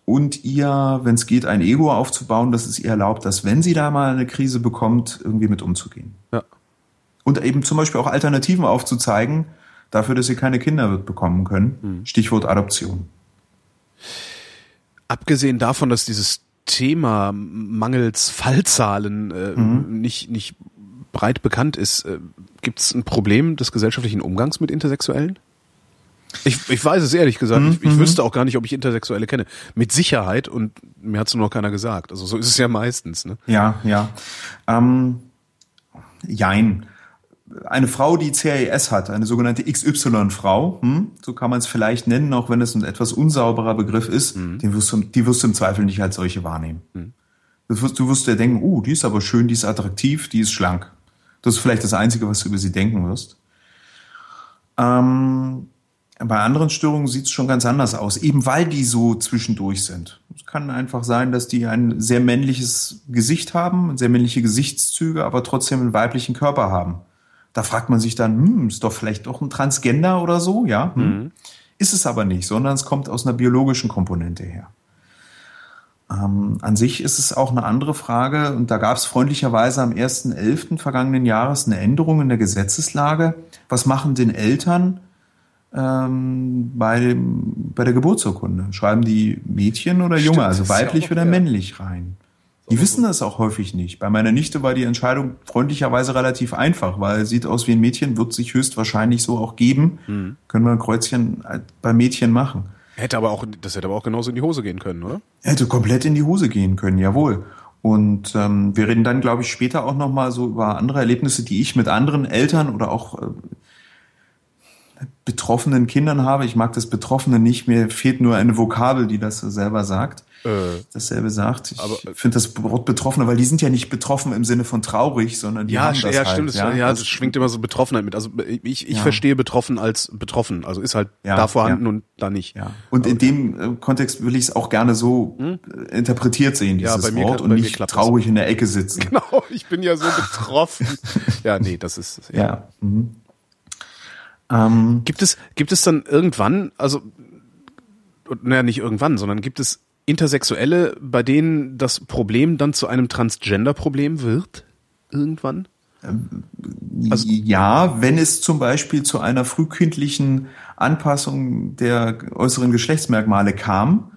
und ihr, wenn es geht, ein Ego aufzubauen, dass es ihr erlaubt, dass wenn sie da mal eine Krise bekommt, irgendwie mit umzugehen. Ja. Und eben zum Beispiel auch Alternativen aufzuzeigen, dafür, dass sie keine Kinder wird bekommen können. Mhm. Stichwort Adoption. Abgesehen davon, dass dieses Thema mangels Fallzahlen äh, mhm. nicht, nicht breit bekannt ist, äh, gibt es ein Problem des gesellschaftlichen Umgangs mit Intersexuellen? Ich, ich weiß es ehrlich gesagt. Mhm. Ich, ich wüsste auch gar nicht, ob ich Intersexuelle kenne. Mit Sicherheit und mir hat es nur noch keiner gesagt. Also so ist es ja meistens. Ne? Ja, ja. Ähm, jein. Eine Frau, die CAS hat, eine sogenannte XY-Frau, hm, so kann man es vielleicht nennen, auch wenn es ein etwas unsauberer Begriff ist, mhm. den wirst du, die wirst du im Zweifel nicht als solche wahrnehmen. Mhm. Du, wirst, du wirst dir denken, uh, die ist aber schön, die ist attraktiv, die ist schlank. Das ist vielleicht das Einzige, was du über sie denken wirst. Ähm, bei anderen Störungen sieht es schon ganz anders aus, eben weil die so zwischendurch sind. Es kann einfach sein, dass die ein sehr männliches Gesicht haben, sehr männliche Gesichtszüge, aber trotzdem einen weiblichen Körper haben. Da fragt man sich dann, hm, ist doch vielleicht doch ein Transgender oder so, ja? Hm. Mhm. Ist es aber nicht, sondern es kommt aus einer biologischen Komponente her. Ähm, an sich ist es auch eine andere Frage und da gab es freundlicherweise am 1.11. vergangenen Jahres eine Änderung in der Gesetzeslage. Was machen denn Eltern ähm, bei, dem, bei der Geburtsurkunde? Schreiben die Mädchen oder Junge, Stimmt, also weiblich ja oder fair. männlich rein? Die wissen das auch häufig nicht. Bei meiner Nichte war die Entscheidung freundlicherweise relativ einfach, weil sieht aus wie ein Mädchen, wird sich höchstwahrscheinlich so auch geben. Mhm. Können wir ein Kreuzchen bei Mädchen machen. Hätte aber auch, das hätte aber auch genauso in die Hose gehen können, oder? Hätte komplett in die Hose gehen können, jawohl. Und ähm, wir reden dann, glaube ich, später auch nochmal so über andere Erlebnisse, die ich mit anderen Eltern oder auch äh, betroffenen Kindern habe. Ich mag das Betroffene nicht, mir fehlt nur eine Vokabel, die das selber sagt äh, dasselbe sagt. Ich finde das Wort Betroffene, weil die sind ja nicht betroffen im Sinne von traurig, sondern die ja, haben das ja, halt. Stimmt, ja, ja, das schwingt immer so Betroffenheit mit. Also ich, ich ja. verstehe betroffen als betroffen. Also ist halt ja, da vorhanden ja. und da nicht. Ja. Und in dem äh, Kontext will ich es auch gerne so hm? interpretiert sehen, dieses ja, Wort, und nicht traurig das. in der Ecke sitzen. *laughs* Genau, ich bin ja so betroffen. *laughs* ja, nee, das ist ja. ja. Mhm. Ähm, gibt es gibt es dann irgendwann, also naja, nicht irgendwann, sondern gibt es Intersexuelle, bei denen das Problem dann zu einem Transgender-Problem wird? Irgendwann? Also, ja, wenn es zum Beispiel zu einer frühkindlichen Anpassung der äußeren Geschlechtsmerkmale kam,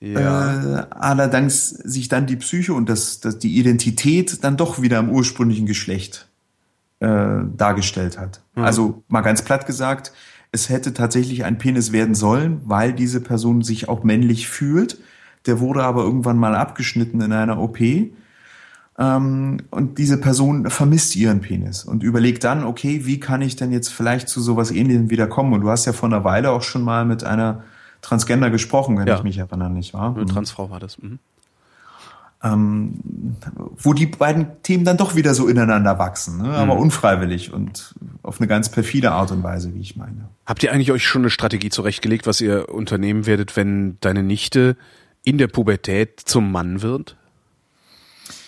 ja. Äh, allerdings sich dann die Psyche und das, das, die Identität dann doch wieder im ursprünglichen Geschlecht äh, dargestellt hat. Mhm. Also mal ganz platt gesagt, es hätte tatsächlich ein Penis werden sollen, weil diese Person sich auch männlich fühlt. Der wurde aber irgendwann mal abgeschnitten in einer OP. Ähm, und diese Person vermisst ihren Penis und überlegt dann, okay, wie kann ich denn jetzt vielleicht zu sowas ähnlichem wieder kommen? Und du hast ja vor einer Weile auch schon mal mit einer Transgender gesprochen, wenn ja. ich mich erinnere, nicht wahr? Eine Transfrau war das. Mhm ähm, wo die beiden Themen dann doch wieder so ineinander wachsen, ne? aber mhm. unfreiwillig und auf eine ganz perfide Art und Weise, wie ich meine. Habt ihr eigentlich euch schon eine Strategie zurechtgelegt, was ihr unternehmen werdet, wenn deine Nichte in der Pubertät zum Mann wird?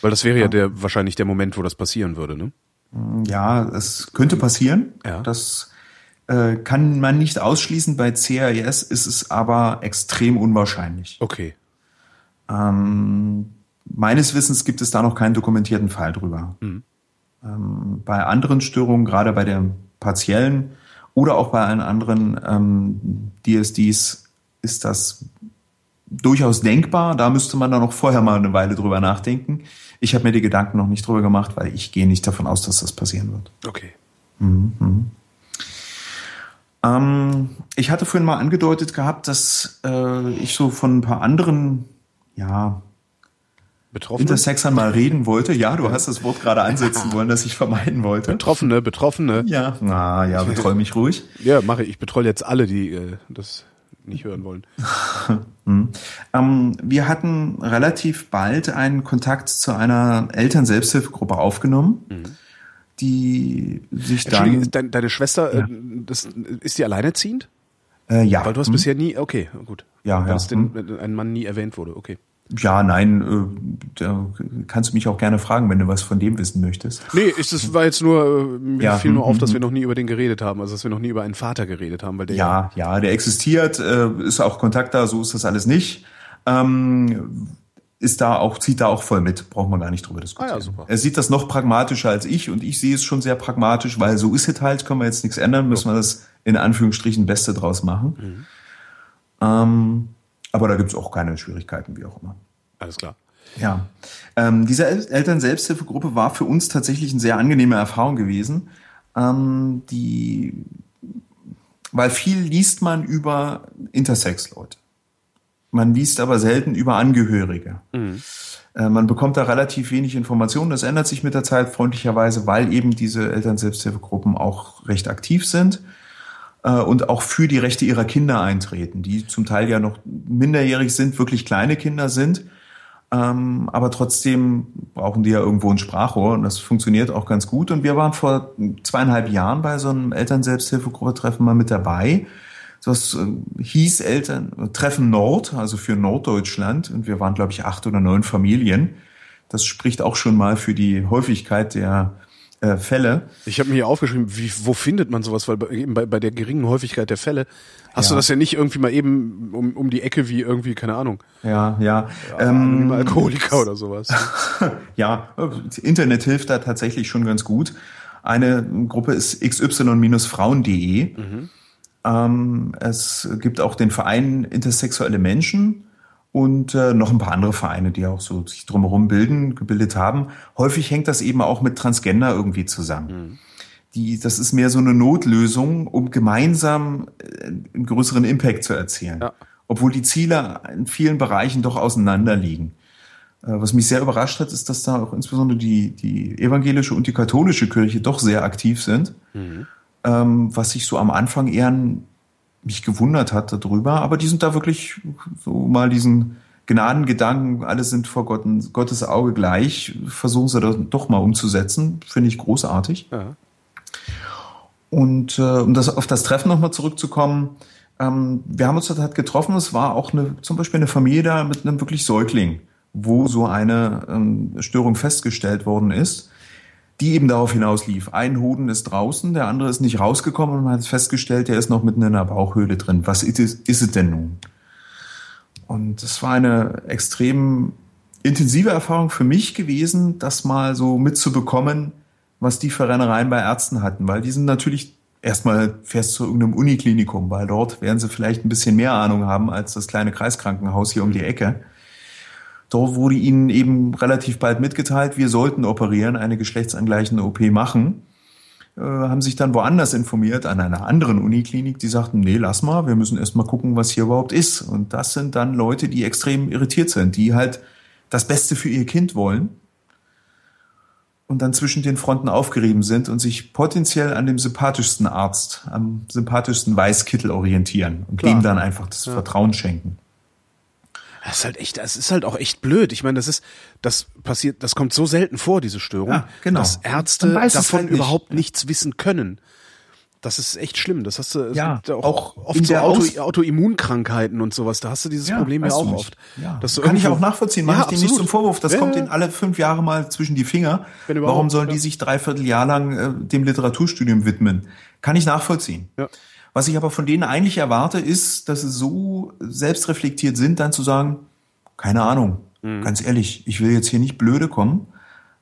Weil das wäre ja, ja der wahrscheinlich der Moment, wo das passieren würde, ne? Ja, es könnte passieren. Ja. Das äh, kann man nicht ausschließen. Bei CAS ist es aber extrem unwahrscheinlich. Okay. Ähm, Meines Wissens gibt es da noch keinen dokumentierten Fall drüber. Mhm. Ähm, bei anderen Störungen, gerade bei der partiellen oder auch bei allen anderen ähm, DSDs, ist das durchaus denkbar. Da müsste man dann noch vorher mal eine Weile drüber nachdenken. Ich habe mir die Gedanken noch nicht drüber gemacht, weil ich gehe nicht davon aus, dass das passieren wird. Okay. Mhm. mhm. Ähm, ich hatte vorhin mal angedeutet gehabt, dass äh, ich so von ein paar anderen, ja, Betroffene? Intersexern mal reden wollte. Ja, du hast das Wort gerade ansetzen wollen, das ich vermeiden wollte. Betroffene, Betroffene. Ja, na ja, betreu mich ruhig. Ja, mache ich. Ich betreue jetzt alle, die äh, das nicht hören wollen. *laughs* hm. ähm, wir hatten relativ bald einen Kontakt zu einer Eltern-Selbsthilfegruppe aufgenommen. Mhm. Die sich dann. Deine, deine Schwester, äh, ja. äh, das, ist die alleinerziehend? Äh, ja. Weil du hast hm. bisher nie, okay, gut. Ja, Weil ja. den, hm. ein Mann nie erwähnt wurde, okay. Ja, nein, äh, da kannst du mich auch gerne fragen, wenn du was von dem wissen möchtest. Nee, ich, das war jetzt nur, äh, mir ja, fiel nur auf, dass wir noch nie über den geredet haben, also dass wir noch nie über einen Vater geredet haben, weil der ja, ja, der existiert, äh, ist auch Kontakt da, so ist das alles nicht. Ähm, ist da auch, zieht da auch voll mit, braucht man gar nicht drüber diskutieren. Ah ja, super. Er sieht das noch pragmatischer als ich und ich sehe es schon sehr pragmatisch, weil so ist es halt, können wir jetzt nichts ändern, müssen wir das in Anführungsstrichen Beste draus machen. Mhm. Ähm, aber da gibt's auch keine Schwierigkeiten, wie auch immer. Alles klar. Ja. Ähm, diese Eltern-Selbsthilfegruppe war für uns tatsächlich eine sehr angenehme Erfahrung gewesen. Ähm, die, weil viel liest man über Intersex-Leute. Man liest aber selten über Angehörige. Mhm. Äh, man bekommt da relativ wenig Informationen. Das ändert sich mit der Zeit freundlicherweise, weil eben diese Eltern-Selbsthilfegruppen auch recht aktiv sind und auch für die Rechte ihrer Kinder eintreten, die zum Teil ja noch minderjährig sind, wirklich kleine Kinder sind. Ähm, aber trotzdem brauchen die ja irgendwo ein Sprachrohr und das funktioniert auch ganz gut. Und wir waren vor zweieinhalb Jahren bei so einem Eltern-Selbsthilfegruppe-Treffen mal mit dabei. Das äh, hieß Eltern Treffen Nord, also für Norddeutschland. Und wir waren, glaube ich, acht oder neun Familien. Das spricht auch schon mal für die Häufigkeit der äh, Fälle. Ich habe mir hier aufgeschrieben, wie, wo findet man sowas? Weil bei, eben bei, bei der geringen Häufigkeit der Fälle hast ja. du das ja nicht irgendwie mal eben um, um die Ecke wie irgendwie, keine Ahnung. Ja, ja. ja ähm, Alkoholiker oder sowas. *laughs* ja, Internet hilft da tatsächlich schon ganz gut. Eine Gruppe ist xy-frauen.de. Mhm. Ähm, es gibt auch den Verein Intersexuelle Menschen und äh, noch ein paar andere Vereine, die auch so sich drumherum bilden, gebildet haben. Häufig hängt das eben auch mit Transgender irgendwie zusammen. Mhm. Die, das ist mehr so eine Notlösung, um gemeinsam äh, einen größeren Impact zu erzielen. Ja. Obwohl die Ziele in vielen Bereichen doch auseinander liegen. Äh, was mich sehr überrascht hat, ist, dass da auch insbesondere die, die evangelische und die katholische Kirche doch sehr aktiv sind. Mhm. Ähm, was ich so am Anfang eher mich gewundert hat darüber. Aber die sind da wirklich so mal diesen Gnadengedanken, alle sind vor Gott, Gottes Auge gleich, versuchen sie da doch mal umzusetzen. Finde ich großartig. Ja. Und äh, um das, auf das Treffen nochmal zurückzukommen, ähm, wir haben uns dort halt getroffen, es war auch eine, zum Beispiel eine Familie da mit einem wirklich Säugling, wo so eine ähm, Störung festgestellt worden ist die eben darauf hinaus lief. Ein Hoden ist draußen, der andere ist nicht rausgekommen und man hat festgestellt, der ist noch mitten in der Bauchhöhle drin. Was ist es, ist es denn nun? Und es war eine extrem intensive Erfahrung für mich gewesen, das mal so mitzubekommen, was die für Rennereien bei Ärzten hatten, weil die sind natürlich erstmal fährst zu irgendeinem Uniklinikum, weil dort werden sie vielleicht ein bisschen mehr Ahnung haben als das kleine Kreiskrankenhaus hier um die Ecke. Dort wurde ihnen eben relativ bald mitgeteilt, wir sollten operieren, eine geschlechtsangleichende OP machen. Äh, haben sich dann woanders informiert, an einer anderen Uniklinik, die sagten, nee, lass mal, wir müssen erst mal gucken, was hier überhaupt ist. Und das sind dann Leute, die extrem irritiert sind, die halt das Beste für ihr Kind wollen und dann zwischen den Fronten aufgerieben sind und sich potenziell an dem sympathischsten Arzt, am sympathischsten Weißkittel orientieren und Klar. dem dann einfach das ja. Vertrauen schenken. Das ist halt echt, das ist halt auch echt blöd. Ich meine, das ist, das passiert, das kommt so selten vor, diese Störung, ja, genau. dass Ärzte davon halt nicht. überhaupt nichts wissen können. Das ist echt schlimm. Das hast du ja, auch, auch oft so Auto, Autoimmunkrankheiten und sowas. Da hast du dieses ja, Problem ja auch oft. Ja. Kann ich auch nachvollziehen. Mach ja, ich dir nicht zum Vorwurf. Das kommt ihnen alle fünf Jahre mal zwischen die Finger. Warum sollen die sich dreiviertel Jahr lang äh, dem Literaturstudium widmen? Kann ich nachvollziehen. Ja. Was ich aber von denen eigentlich erwarte, ist, dass sie so selbstreflektiert sind, dann zu sagen, keine Ahnung, mhm. ganz ehrlich, ich will jetzt hier nicht blöde kommen,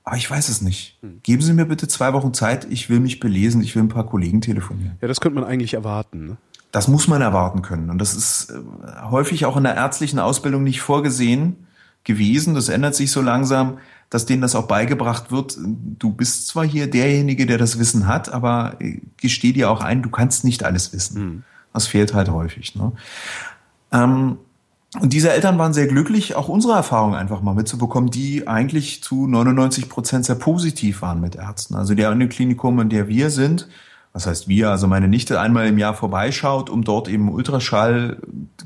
aber ich weiß es nicht. Mhm. Geben Sie mir bitte zwei Wochen Zeit, ich will mich belesen, ich will ein paar Kollegen telefonieren. Ja, das könnte man eigentlich erwarten. Ne? Das muss man erwarten können. Und das ist äh, häufig auch in der ärztlichen Ausbildung nicht vorgesehen gewesen. Das ändert sich so langsam dass denen das auch beigebracht wird. Du bist zwar hier derjenige, der das Wissen hat, aber äh, gesteh dir auch ein, du kannst nicht alles wissen. Mhm. Das fehlt halt häufig. Ne? Ähm, und diese Eltern waren sehr glücklich, auch unsere Erfahrung einfach mal mitzubekommen, die eigentlich zu 99 Prozent sehr positiv waren mit Ärzten. Also der eine Klinikum, in der wir sind, was heißt wir, also meine Nichte einmal im Jahr vorbeischaut, um dort eben Ultraschall,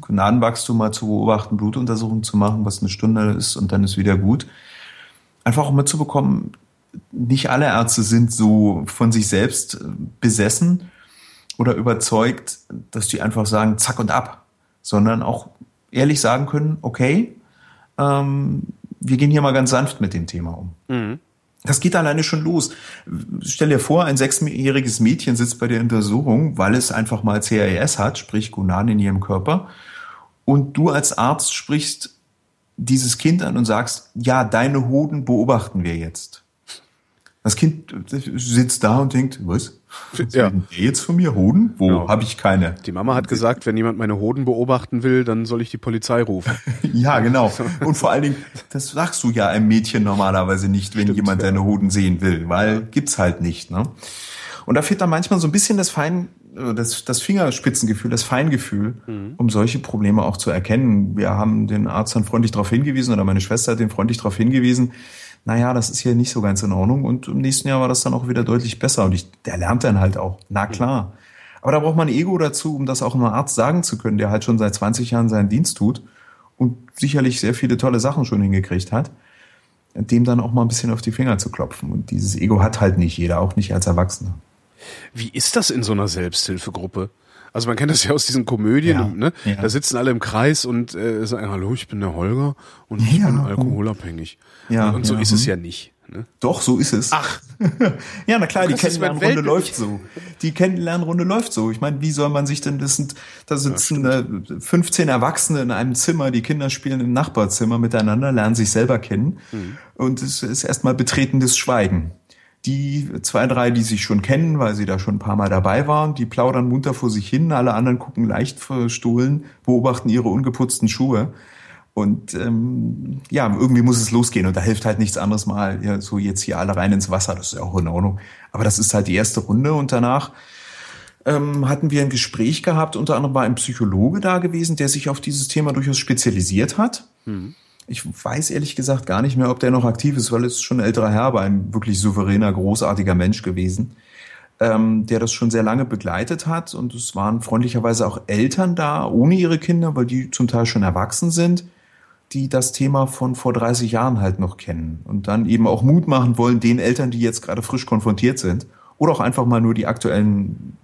Gnadenwachstum mal zu beobachten, Blutuntersuchungen zu machen, was eine Stunde ist und dann ist wieder gut einfach auch mitzubekommen, nicht alle Ärzte sind so von sich selbst besessen oder überzeugt, dass die einfach sagen, zack und ab, sondern auch ehrlich sagen können, okay, ähm, wir gehen hier mal ganz sanft mit dem Thema um. Mhm. Das geht alleine schon los. Stell dir vor, ein sechsjähriges Mädchen sitzt bei der Untersuchung, weil es einfach mal CRS hat, sprich Gonaden in ihrem Körper. Und du als Arzt sprichst dieses Kind an und sagst, ja, deine Hoden beobachten wir jetzt. Das Kind sitzt da und denkt, was? Was ja. der jetzt von mir Hoden? Wo ja. habe ich keine? Die Mama hat gesagt, wenn jemand meine Hoden beobachten will, dann soll ich die Polizei rufen. *laughs* ja, genau. Und vor allen Dingen, das sagst du ja einem Mädchen normalerweise nicht, wenn Stimmt, jemand ja. deine Hoden sehen will, weil gibt's halt nicht. Ne? Und da fehlt dann manchmal so ein bisschen das Fein, äh, das, das Fingerspitzengefühl, das Feingefühl, mhm. um solche Probleme auch zu erkennen. Wir haben den Arzt dann freundlich darauf hingewiesen oder meine Schwester hat den freundlich darauf hingewiesen, naja, das ist hier nicht so ganz in Ordnung. Und im nächsten Jahr war das dann auch wieder deutlich besser. Und ich, der lernt dann halt auch. Na mhm. klar. Aber da braucht man Ego dazu, um das auch einem Arzt sagen zu können, der halt schon seit 20 Jahren seinen Dienst tut und sicherlich sehr viele tolle Sachen schon hingekriegt hat, dem dann auch mal ein bisschen auf die Finger zu klopfen. Und dieses Ego hat halt nicht jeder, auch nicht als Erwachsener. Wie ist das in so einer Selbsthilfegruppe? Also man kennt das ja aus diesen Komödien, ja, ne? Ja. Da sitzen alle im Kreis und äh, sagen, hallo, ich bin der Holger und ich ja, bin alkoholabhängig. Ja, und so ist es ja nicht. Ne? Doch, so ist es. Ach. *laughs* ja, na klar, die Kennenlernrunde läuft so. Die Kennenlernrunde läuft so. Ich meine, wie soll man sich denn, das sind, da sitzen ja, 15 Erwachsene in einem Zimmer, die Kinder spielen im Nachbarzimmer miteinander, lernen sich selber kennen. Mhm. Und es ist erstmal betretendes Schweigen. Die zwei, drei, die sich schon kennen, weil sie da schon ein paar Mal dabei waren, die plaudern munter vor sich hin, alle anderen gucken leicht verstohlen, beobachten ihre ungeputzten Schuhe. Und ähm, ja, irgendwie muss es losgehen und da hilft halt nichts anderes mal, ja, so jetzt hier alle rein ins Wasser, das ist ja auch in Ordnung. Aber das ist halt die erste Runde und danach ähm, hatten wir ein Gespräch gehabt, unter anderem war ein Psychologe da gewesen, der sich auf dieses Thema durchaus spezialisiert hat. Mhm. Ich weiß ehrlich gesagt gar nicht mehr, ob der noch aktiv ist, weil es schon ein älterer Herr war, ein wirklich souveräner, großartiger Mensch gewesen, ähm, der das schon sehr lange begleitet hat. Und es waren freundlicherweise auch Eltern da, ohne ihre Kinder, weil die zum Teil schon erwachsen sind die das Thema von vor 30 Jahren halt noch kennen und dann eben auch Mut machen wollen den Eltern, die jetzt gerade frisch konfrontiert sind oder auch einfach mal nur die aktuellen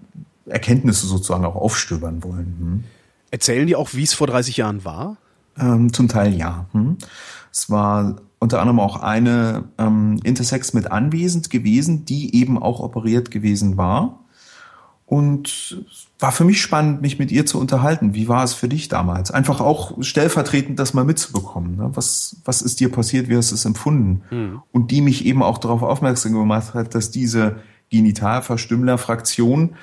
Erkenntnisse sozusagen auch aufstöbern wollen. Hm. Erzählen die auch, wie es vor 30 Jahren war? Ähm, zum Teil ja. Hm. Es war unter anderem auch eine ähm, Intersex mit anwesend gewesen, die eben auch operiert gewesen war. Und war für mich spannend, mich mit ihr zu unterhalten. Wie war es für dich damals? Einfach auch stellvertretend das mal mitzubekommen. Ne? Was, was ist dir passiert? Wie hast du es empfunden? Mhm. Und die mich eben auch darauf aufmerksam gemacht hat, dass diese Genitalverstümmler-Fraktion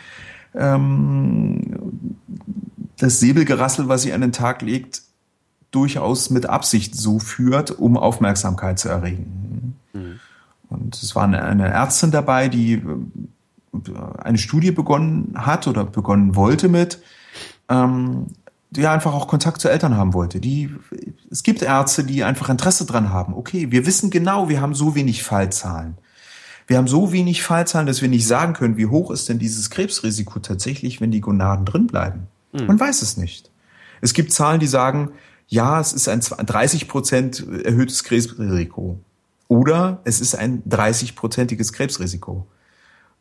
ähm, das Säbelgerassel, was sie an den Tag legt, durchaus mit Absicht so führt, um Aufmerksamkeit zu erregen. Mhm. Und es war eine, eine Ärztin dabei, die eine Studie begonnen hat oder begonnen wollte mit, ähm, die einfach auch Kontakt zu Eltern haben wollte. Die, es gibt Ärzte, die einfach Interesse dran haben. Okay, wir wissen genau, wir haben so wenig Fallzahlen. Wir haben so wenig Fallzahlen, dass wir nicht sagen können, wie hoch ist denn dieses Krebsrisiko tatsächlich, wenn die Gonaden drin bleiben. Mhm. Man weiß es nicht. Es gibt Zahlen, die sagen, ja, es ist ein 30 Prozent erhöhtes Krebsrisiko. Oder es ist ein 30-prozentiges Krebsrisiko.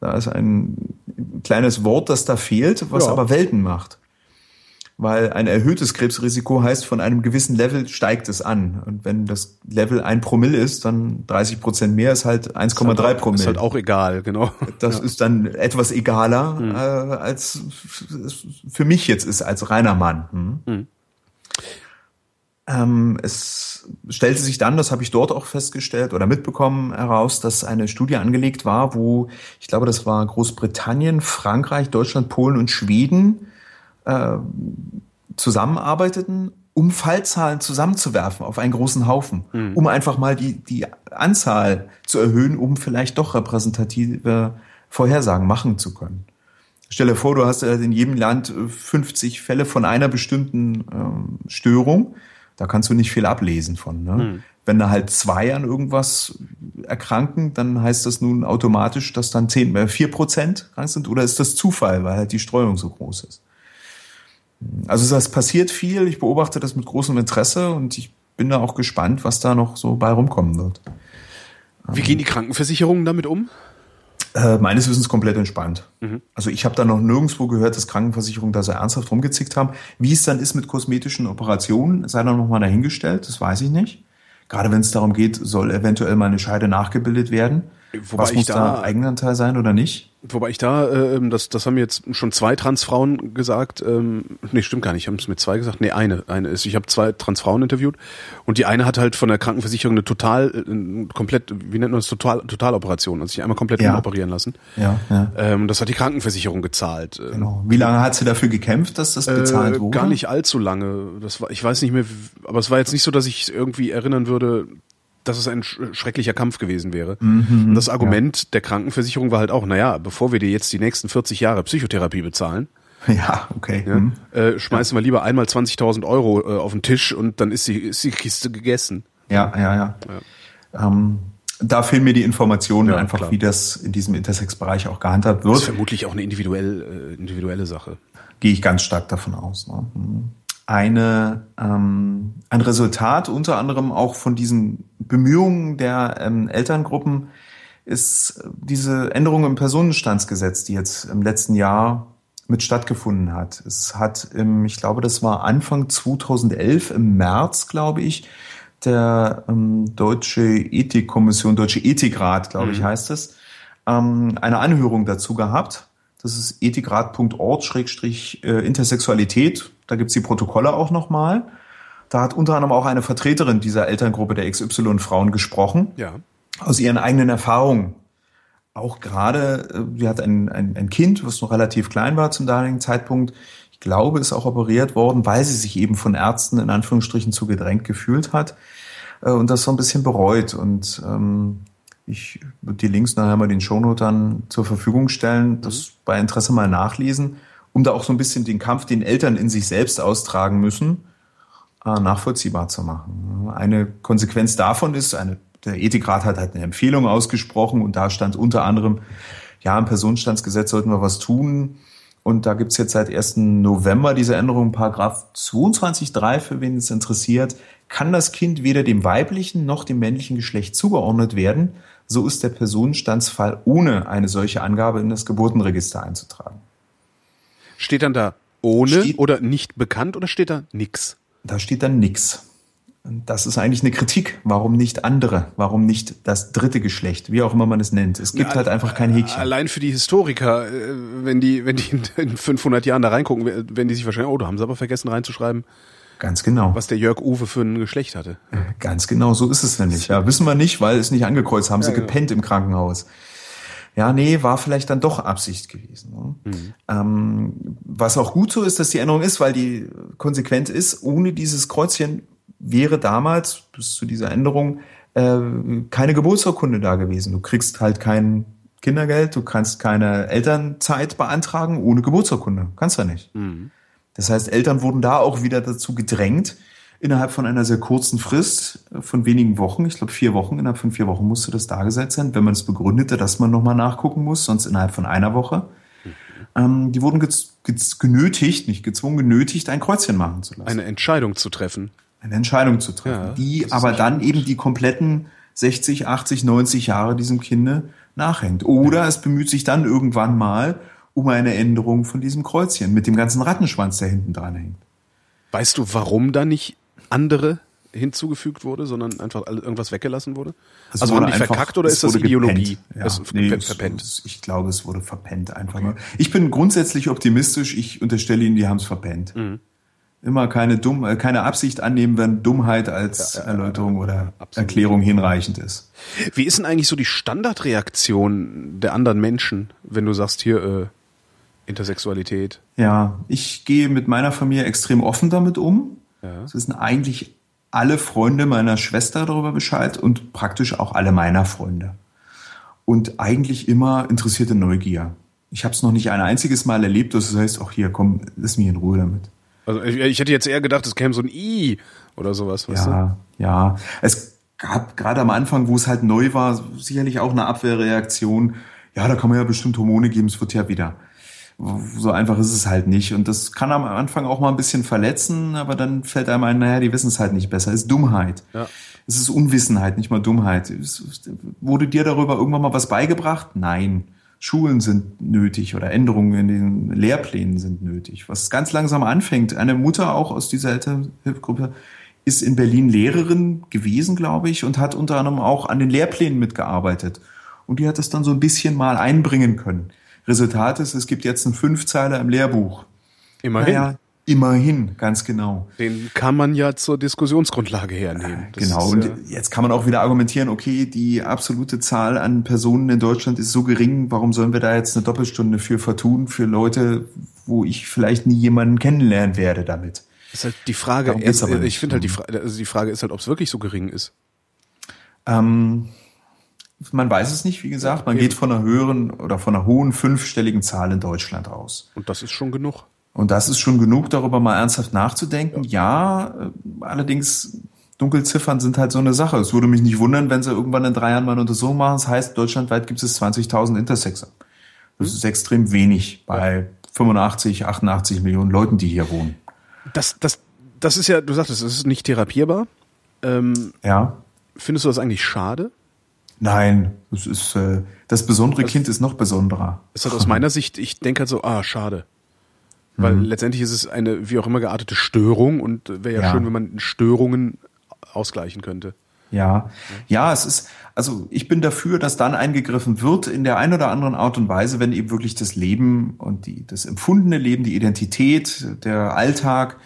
Da ist ein kleines Wort, das da fehlt, was ja. aber Welten macht. Weil ein erhöhtes Krebsrisiko heißt, von einem gewissen Level steigt es an. Und wenn das Level ein Promille ist, dann 30 Prozent mehr ist halt 1,3 halt Promille. Ist halt auch egal, genau. Das ja. ist dann etwas egaler, hm. äh, als für mich jetzt ist, als reiner Mann. Hm? Hm. Ähm, es stellte sich dann, das habe ich dort auch festgestellt oder mitbekommen, heraus, dass eine Studie angelegt war, wo ich glaube, das war Großbritannien, Frankreich, Deutschland, Polen und Schweden äh, zusammenarbeiteten, um Fallzahlen zusammenzuwerfen auf einen großen Haufen, mhm. um einfach mal die, die Anzahl zu erhöhen, um vielleicht doch repräsentative Vorhersagen machen zu können. Stell dir vor, du hast in jedem Land 50 Fälle von einer bestimmten ähm, Störung da kannst du nicht viel ablesen von. Ne? Hm. Wenn da halt zwei an irgendwas erkranken, dann heißt das nun automatisch, dass dann zehn, äh, vier Prozent krank sind oder ist das Zufall, weil halt die Streuung so groß ist? Also das passiert viel. Ich beobachte das mit großem Interesse und ich bin da auch gespannt, was da noch so bei rumkommen wird. Wie gehen die Krankenversicherungen damit um? Äh, meines Wissens komplett entspannt. Mhm. Also ich habe da noch nirgendwo gehört, dass Krankenversicherungen da so ernsthaft rumgezickt haben. Wie es dann ist mit kosmetischen Operationen, sei da nochmal dahingestellt, das weiß ich nicht. Gerade wenn es darum geht, soll eventuell mal eine Scheide nachgebildet werden. Wobei Was muss da, da Eigenanteil sein oder nicht? Wobei ich da, äh, das, das haben jetzt schon zwei Transfrauen gesagt, ähm, nee, stimmt gar nicht, haben es mit zwei gesagt, nee, eine, eine ist, ich habe zwei Transfrauen interviewt und die eine hat halt von der Krankenversicherung eine total, äh, komplett, wie nennt man das, total, Totaloperation, also sich einmal komplett ja. umoperieren lassen. Ja, ja. Ähm, das hat die Krankenversicherung gezahlt. Genau. Wie lange hat sie dafür gekämpft, dass das bezahlt äh, wurde? Gar nicht allzu lange. Das war, ich weiß nicht mehr, aber es war jetzt nicht so, dass ich irgendwie erinnern würde, dass es ein schrecklicher Kampf gewesen wäre. Mhm, und das Argument ja. der Krankenversicherung war halt auch, naja, bevor wir dir jetzt die nächsten 40 Jahre Psychotherapie bezahlen, *laughs* ja, okay. Ja, mhm. äh, schmeißen ja. wir lieber einmal 20.000 Euro äh, auf den Tisch und dann ist die, ist die Kiste gegessen. Ja, ja, ja. ja. Ähm, da fehlen mir die Informationen einfach, klar. wie das in diesem Intersex-Bereich auch gehandhabt wird. Das ist vermutlich auch eine individuell, äh, individuelle Sache. Gehe ich ganz stark davon aus. Ne? Mhm eine, ähm, ein Resultat unter anderem auch von diesen Bemühungen der ähm, Elterngruppen ist diese Änderung im Personenstandsgesetz, die jetzt im letzten Jahr mit stattgefunden hat. Es hat im, ich glaube, das war Anfang 2011, im März, glaube ich, der ähm, Deutsche Ethikkommission, Deutsche Ethikrat, glaube ich, mhm. heißt es, ähm, eine Anhörung dazu gehabt. Das ist ethikrat.org-intersexualität. Da gibt's die Protokolle auch nochmal. Da hat unter anderem auch eine Vertreterin dieser Elterngruppe der XY-Frauen gesprochen. Ja. Aus ihren eigenen Erfahrungen. Auch gerade, äh, sie hat ein, ein, ein Kind, was noch relativ klein war zum damaligen Zeitpunkt. Ich glaube, ist auch operiert worden, weil sie sich eben von Ärzten in Anführungsstrichen zu gedrängt gefühlt hat äh, und das so ein bisschen bereut. Und ähm, ich würde die Links nachher mal den Shownote dann zur Verfügung stellen, das mhm. bei Interesse mal nachlesen, um da auch so ein bisschen den Kampf, den Eltern in sich selbst austragen müssen, äh, nachvollziehbar zu machen. Eine Konsequenz davon ist, eine, der Ethikrat hat halt eine Empfehlung ausgesprochen und da stand unter anderem, ja, im Personenstandsgesetz sollten wir was tun. Und da gibt's jetzt seit 1. November diese Änderung, Paragraph 22.3, für wen es interessiert, kann das Kind weder dem weiblichen noch dem männlichen Geschlecht zugeordnet werden, so ist der Personenstandsfall ohne eine solche Angabe in das Geburtenregister einzutragen. Steht dann da ohne steht, oder nicht bekannt oder steht da nix? Da steht dann nix. Das ist eigentlich eine Kritik. Warum nicht andere? Warum nicht das dritte Geschlecht? Wie auch immer man es nennt. Es gibt Na, halt einfach kein Häkchen. Allein für die Historiker, äh, wenn die, wenn die in 500 Jahren da reingucken, wenn die sich wahrscheinlich, oh, da haben sie aber vergessen reinzuschreiben. Ganz genau. Was der Jörg Uwe für ein Geschlecht hatte. Ganz genau, so ist es nämlich. *laughs* Ja, wissen wir nicht, weil es nicht angekreuzt haben, ja, sie genau. gepennt im Krankenhaus. Ja, nee, war vielleicht dann doch Absicht gewesen. Ne? Mhm. Ähm, was auch gut so ist, dass die Änderung ist, weil die konsequent ist. Ohne dieses Kreuzchen wäre damals bis zu dieser Änderung äh, keine Geburtsurkunde da gewesen. Du kriegst halt kein Kindergeld, du kannst keine Elternzeit beantragen ohne Geburtsurkunde. Kannst du nicht. Mhm. Das heißt, Eltern wurden da auch wieder dazu gedrängt, innerhalb von einer sehr kurzen Frist äh, von wenigen Wochen, ich glaube vier Wochen, innerhalb von vier Wochen musste das dargesetzt sein, wenn man es begründete, dass man nochmal nachgucken muss, sonst innerhalb von einer Woche. Mhm. Ähm, die wurden genötigt, nicht gezwungen, genötigt, ein Kreuzchen machen zu lassen. Eine Entscheidung zu treffen. Eine Entscheidung zu treffen, ja, die aber dann eben die kompletten 60, 80, 90 Jahre diesem Kinde nachhängt. Oder ja. es bemüht sich dann irgendwann mal um eine Änderung von diesem Kreuzchen mit dem ganzen Rattenschwanz, der hinten dran hängt. Weißt du, warum da nicht andere hinzugefügt wurde, sondern einfach irgendwas weggelassen wurde? Es also wurde haben die einfach, verkackt oder ist das Ideologie? Ja, es nee, verpennt. Es, ich glaube, es wurde verpennt einfach okay. nur. Ich bin grundsätzlich optimistisch. Ich unterstelle Ihnen, die haben es verpennt. Mhm. Immer keine dumm, äh, keine Absicht annehmen, wenn Dummheit als ja, Erläuterung oder absolut. Erklärung hinreichend ist. Wie ist denn eigentlich so die Standardreaktion der anderen Menschen, wenn du sagst hier, äh, Intersexualität? Ja, ich gehe mit meiner Familie extrem offen damit um. Ja. Es wissen eigentlich alle Freunde meiner Schwester darüber Bescheid und praktisch auch alle meiner Freunde. Und eigentlich immer interessierte Neugier. Ich habe es noch nicht ein einziges Mal erlebt, dass es heißt, ach hier, komm, lass mich in Ruhe damit. Also ich, ich hätte jetzt eher gedacht, es käme so ein I oder sowas. Weißt ja, du? ja. Es gab gerade am Anfang, wo es halt neu war, sicherlich auch eine Abwehrreaktion. Ja, da kann man ja bestimmt Hormone geben, es wird ja wieder so einfach ist es halt nicht. Und das kann am Anfang auch mal ein bisschen verletzen, aber dann fällt einem ein, naja, die wissen es halt nicht besser. Es ist Dummheit. Ja. Es ist Unwissenheit, nicht mal Dummheit. Es, wurde dir darüber irgendwann mal was beigebracht? Nein. Schulen sind nötig oder Änderungen in den Lehrplänen sind nötig. Was ganz langsam anfängt. Eine Mutter auch aus dieser Elternhilfegruppe ist in Berlin Lehrerin gewesen, glaube ich, und hat unter anderem auch an den Lehrplänen mitgearbeitet. Und die hat das dann so ein bisschen mal einbringen können. Resultat ist, es gibt jetzt einen Fünfzeiler im Lehrbuch. Immerhin. Naja, immerhin, ganz genau. Den kann man ja zur Diskussionsgrundlage hernehmen. Das genau, und ja jetzt kann man auch wieder argumentieren, okay, die absolute Zahl an Personen in Deutschland ist so gering, warum sollen wir da jetzt eine Doppelstunde für vertun, für Leute, wo ich vielleicht nie jemanden kennenlernen werde damit. Ist halt die Frage, erst, ich finde halt die Frage, also die Frage ist halt, ob es wirklich so gering ist. Ähm, man weiß es nicht, wie gesagt. Man geht von einer höheren oder von einer hohen fünfstelligen Zahl in Deutschland aus. Und das ist schon genug. Und das ist schon genug, darüber mal ernsthaft nachzudenken. Ja, ja äh, allerdings Dunkelziffern sind halt so eine Sache. Es würde mich nicht wundern, wenn sie irgendwann in drei Jahren mal eine Untersuchung machen. Das heißt, deutschlandweit gibt es 20.000 Intersexe. Das hm. ist extrem wenig bei ja. 85, 88 Millionen Leuten, die hier wohnen. Das, das, das ist ja, du sagtest, es ist nicht therapierbar. Ähm, ja. Findest du das eigentlich schade? Nein, es ist äh, das besondere das, Kind ist noch besonderer. Ist halt aus *laughs* meiner Sicht, ich denke halt so, ah, schade. Weil mhm. letztendlich ist es eine wie auch immer geartete Störung und wäre ja, ja, schön, wenn man Störungen ausgleichen könnte. Ja, ja, es ist, also ich bin dafür, dass dann eingegriffen wird in der einen oder anderen Art und Weise, wenn eben wirklich das Leben und die, das empfundene Leben, die Identität, der Alltag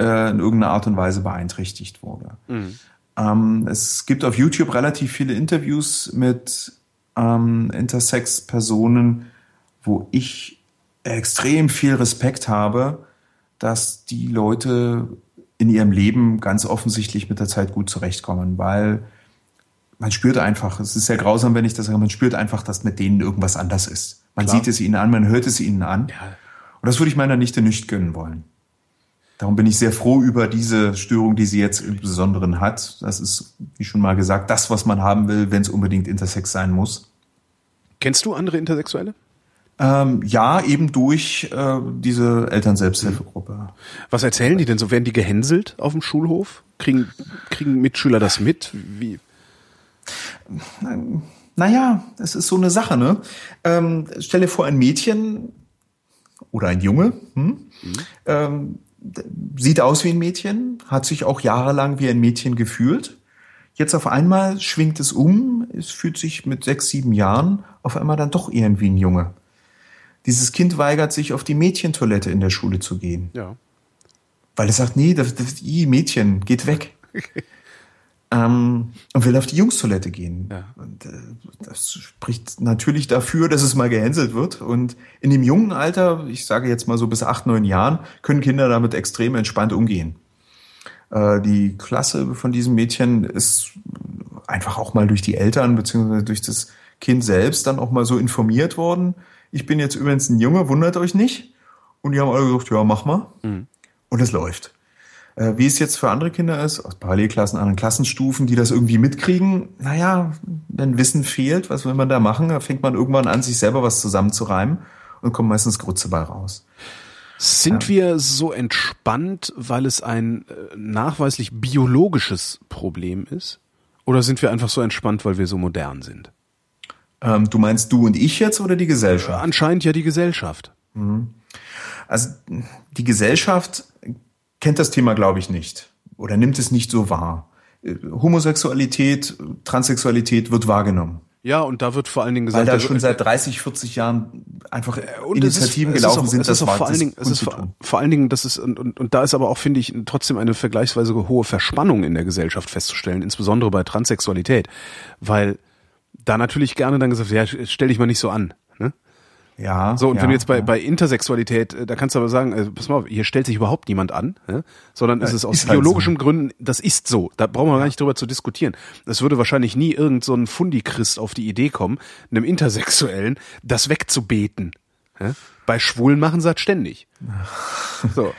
äh, in irgendeiner Art und Weise beeinträchtigt wurde. Mhm. Ähm, es gibt auf YouTube relativ viele Interviews mit ähm, Intersex-Personen, wo ich extrem viel Respekt habe, dass die Leute in ihrem Leben ganz offensichtlich mit der Zeit gut zurechtkommen, weil man spürt einfach, es ist sehr grausam, wenn ich das sage, man spürt einfach, dass mit denen irgendwas anders ist. Man Klar. sieht es ihnen an, man hört es ihnen an. Ja. Und das würde ich meiner Nichte nicht gönnen wollen. Darum bin ich sehr froh über diese Störung, die sie jetzt im Besonderen hat. Das ist, wie schon mal gesagt, das, was man haben will, wenn es unbedingt intersex sein muss. Kennst du andere Intersexuelle? Ähm, ja, eben durch äh, diese Elternselbsthilfegruppe. Was erzählen die denn so? Werden die gehänselt auf dem Schulhof? Kriegen, kriegen Mitschüler das mit? Wie? Naja, es ist so eine Sache, ne? Ähm, stell dir vor, ein Mädchen oder ein Junge hm, mhm. ähm, sieht aus wie ein Mädchen, hat sich auch jahrelang wie ein Mädchen gefühlt. Jetzt auf einmal schwingt es um, es fühlt sich mit sechs, sieben Jahren auf einmal dann doch irgendwie ein Junge. Dieses Kind weigert sich, auf die Mädchentoilette in der Schule zu gehen. Ja. Weil es sagt, nee, das, das I, Mädchen, geht weg. *laughs* ähm, und will auf die Jungstoilette gehen. Ja. Und, äh, das spricht natürlich dafür, dass es mal gehänselt wird. Und in dem jungen Alter, ich sage jetzt mal so bis acht, neun Jahren, können Kinder damit extrem entspannt umgehen. Äh, die Klasse von diesem Mädchen ist einfach auch mal durch die Eltern beziehungsweise durch das Kind selbst dann auch mal so informiert worden ich bin jetzt übrigens ein Junge, wundert euch nicht. Und die haben alle gesagt, ja, mach mal. Mhm. Und es läuft. Äh, wie es jetzt für andere Kinder ist, aus Parallelklassen, anderen Klassenstufen, die das irgendwie mitkriegen, naja, wenn Wissen fehlt, was will man da machen? Da fängt man irgendwann an, sich selber was zusammenzureimen und kommt meistens Grütze bei raus. Sind ja. wir so entspannt, weil es ein äh, nachweislich biologisches Problem ist? Oder sind wir einfach so entspannt, weil wir so modern sind? Ähm, du meinst du und ich jetzt oder die Gesellschaft? Anscheinend ja die Gesellschaft. Mhm. Also die Gesellschaft kennt das Thema, glaube ich, nicht oder nimmt es nicht so wahr. Äh, Homosexualität, Transsexualität wird wahrgenommen. Ja, und da wird vor allen Dingen gesagt, weil da schon seit 30, 40 Jahren einfach und Initiativen ist, gelaufen auch, sind, das vor allen Dingen, es ist vor, vor, allen Dingen, das ist und, und, und da ist aber auch finde ich trotzdem eine vergleichsweise hohe Verspannung in der Gesellschaft festzustellen, insbesondere bei Transsexualität, weil da natürlich gerne dann gesagt, ja, stell dich mal nicht so an. Ja. So, und ja, wenn du jetzt bei, ja. bei Intersexualität, äh, da kannst du aber sagen, also, pass mal auf, hier stellt sich überhaupt niemand an, ne? sondern es ist aus ist biologischen halt so. Gründen, das ist so. Da brauchen wir gar nicht drüber zu diskutieren. Es würde wahrscheinlich nie irgend so ein Fundichrist auf die Idee kommen, einem Intersexuellen das wegzubeten. Ne? Bei Schwulen machen sie das ständig. *laughs* So.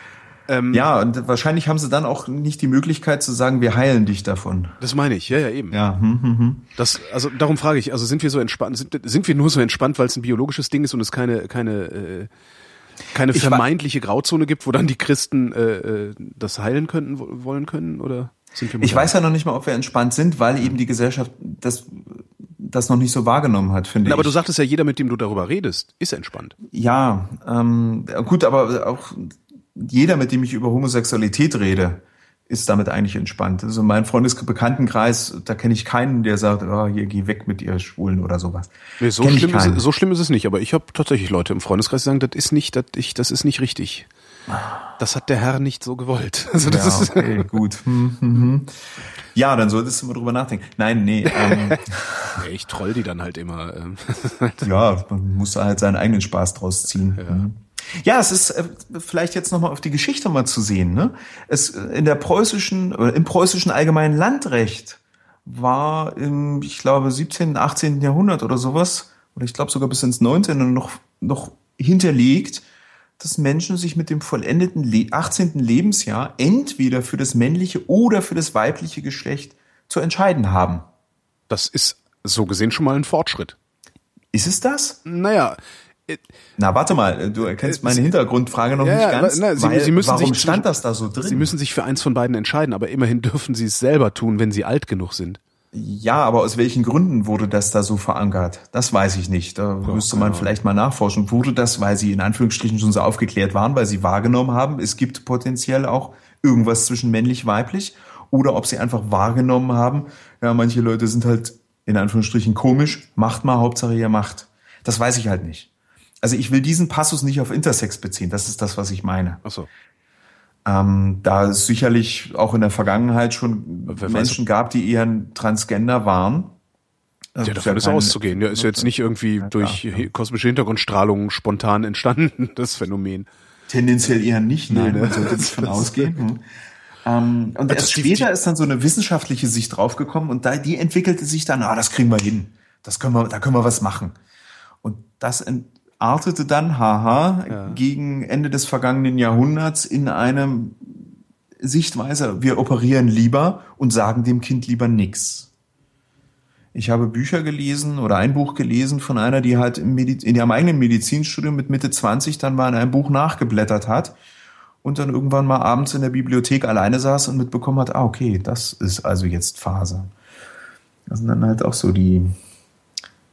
Ähm, ja, und wahrscheinlich haben sie dann auch nicht die Möglichkeit zu sagen, wir heilen dich davon. Das meine ich, ja, ja, eben. Ja, hm, hm, hm. Das, also darum frage ich, also sind wir so entspannt, sind, sind wir nur so entspannt, weil es ein biologisches Ding ist und es keine, keine, äh, keine vermeintliche Grauzone gibt, wo dann die Christen äh, äh, das heilen könnten, wollen können, oder? Sind wir ich weiß ja noch nicht mal, ob wir entspannt sind, weil eben die Gesellschaft das das noch nicht so wahrgenommen hat, finde ich. Aber du sagtest ja, jeder, mit dem du darüber redest, ist entspannt. Ja, ähm, gut, aber auch jeder, mit dem ich über Homosexualität rede, ist damit eigentlich entspannt. Also mein Freundesbekanntenkreis, da kenne ich keinen, der sagt, oh, hier geh weg mit ihr Schwulen oder sowas. Nee, so, schlimm ist, so schlimm ist es nicht, aber ich habe tatsächlich Leute im Freundeskreis, die sagen, das ist nicht, das, ich, das ist nicht richtig. Das hat der Herr nicht so gewollt. *laughs* Also das ja, ist okay, gut. *laughs* Hm, hm, hm. Ja, dann solltest du mal drüber nachdenken. Nein, nee. Ähm, *laughs* ich troll die dann halt immer. Ähm. ja, man muss da halt seinen eigenen Spaß draus ziehen. Ja. Ja, es ist äh, vielleicht jetzt nochmal auf die Geschichte mal zu sehen. Ne? Es äh, in der preußischen oder im preußischen allgemeinen Landrecht war im, ich glaube, 17., 18. Jahrhundert oder sowas, oder ich glaube sogar bis ins 19. noch, noch hinterlegt, dass Menschen sich mit dem vollendeten 18. Lebensjahr entweder für das männliche oder für das weibliche Geschlecht zu entscheiden haben. Das ist so gesehen schon mal ein Fortschritt. Ist es das? Naja, na, warte mal, du erkennst meine Hintergrundfrage noch ja, nicht ganz. Na, Sie, weil, Sie müssen warum sich, stand das da so drin? Sie müssen sich für eins von beiden entscheiden, aber immerhin *laughs* dürfen Sie es selber tun, wenn Sie alt genug sind. Ja, aber aus welchen Gründen wurde das da so verankert? Das weiß ich nicht. Da oh, müsste man vielleicht mal nachforschen. Wurde das, weil Sie in Anführungsstrichen schon so aufgeklärt waren, weil Sie wahrgenommen haben, es gibt potenziell auch irgendwas zwischen männlich-weiblich? oder ob sie einfach wahrgenommen haben, ja, manche Leute sind halt in Anführungsstrichen komisch, macht mal, Hauptsache ihr macht. Das weiß ich halt nicht. Also ich will diesen Passus nicht auf Intersex beziehen, das ist das, was ich meine. Ach so. Ähm, da es sicherlich auch in der Vergangenheit schon Wer Menschen gab, die eher Transgender waren. Ja, davon ist kein- auszugehen. Ja, ist jetzt nicht irgendwie durch klar, hi- kosmische Hintergrundstrahlung spontan entstanden, *laughs* das Phänomen. Tendenziell eher nicht, nein, ne? man sollte nicht *laughs* von ausgehen. Hm. Ähm, und Das erst die- später ist dann so eine wissenschaftliche Sicht draufgekommen und da, die entwickelte sich dann, ah, das kriegen wir hin. Das können wir, da können wir was machen. Und das entartete dann, haha, Ja. gegen Ende des vergangenen Jahrhunderts in einem Sichtweise, wir operieren lieber und sagen dem Kind lieber nix. Ich habe Bücher gelesen oder ein Buch gelesen von einer, die halt in ihrem eigenen Medizinstudium mit Mitte 20 dann mal in einem Buch nachgeblättert hat und dann irgendwann mal abends in der Bibliothek alleine saß und mitbekommen hat, ah, okay, das ist also jetzt Phase. Das sind dann halt auch so die,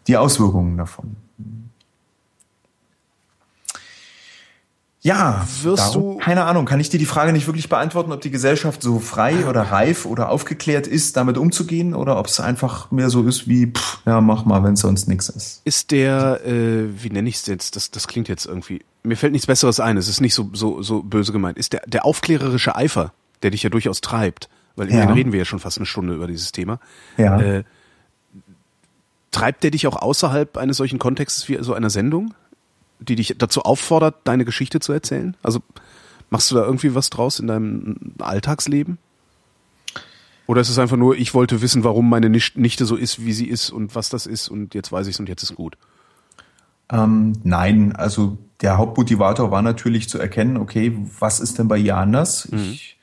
die Auswirkungen davon. Ja, Wirst darum- du- keine Ahnung, kann ich dir die Frage nicht wirklich beantworten, ob die Gesellschaft so frei oder reif oder aufgeklärt ist, damit umzugehen oder ob es einfach mehr so ist wie, pff, ja, mach mal, wenn sonst nichts ist. Ist der, äh, wie nenne ich es jetzt? Das, das klingt jetzt irgendwie. Mir fällt nichts Besseres ein. Es ist nicht so, so, so böse gemeint. Ist der, der aufklärerische Eifer, der dich ja durchaus treibt, weil immerhin Ja. reden wir ja schon fast eine Stunde über dieses Thema. Ja. Äh, treibt der dich auch außerhalb eines solchen Kontextes wie so einer Sendung, die dich dazu auffordert, deine Geschichte zu erzählen? Also machst du da irgendwie was draus in deinem Alltagsleben? Oder ist es einfach nur, ich wollte wissen, warum meine Nicht- Nichte so ist, wie sie ist und was das ist und jetzt weiß ich es und jetzt ist gut. Ähm, nein, also der Hauptmotivator war natürlich zu erkennen, okay, was ist denn bei ihr anders? Ich äh,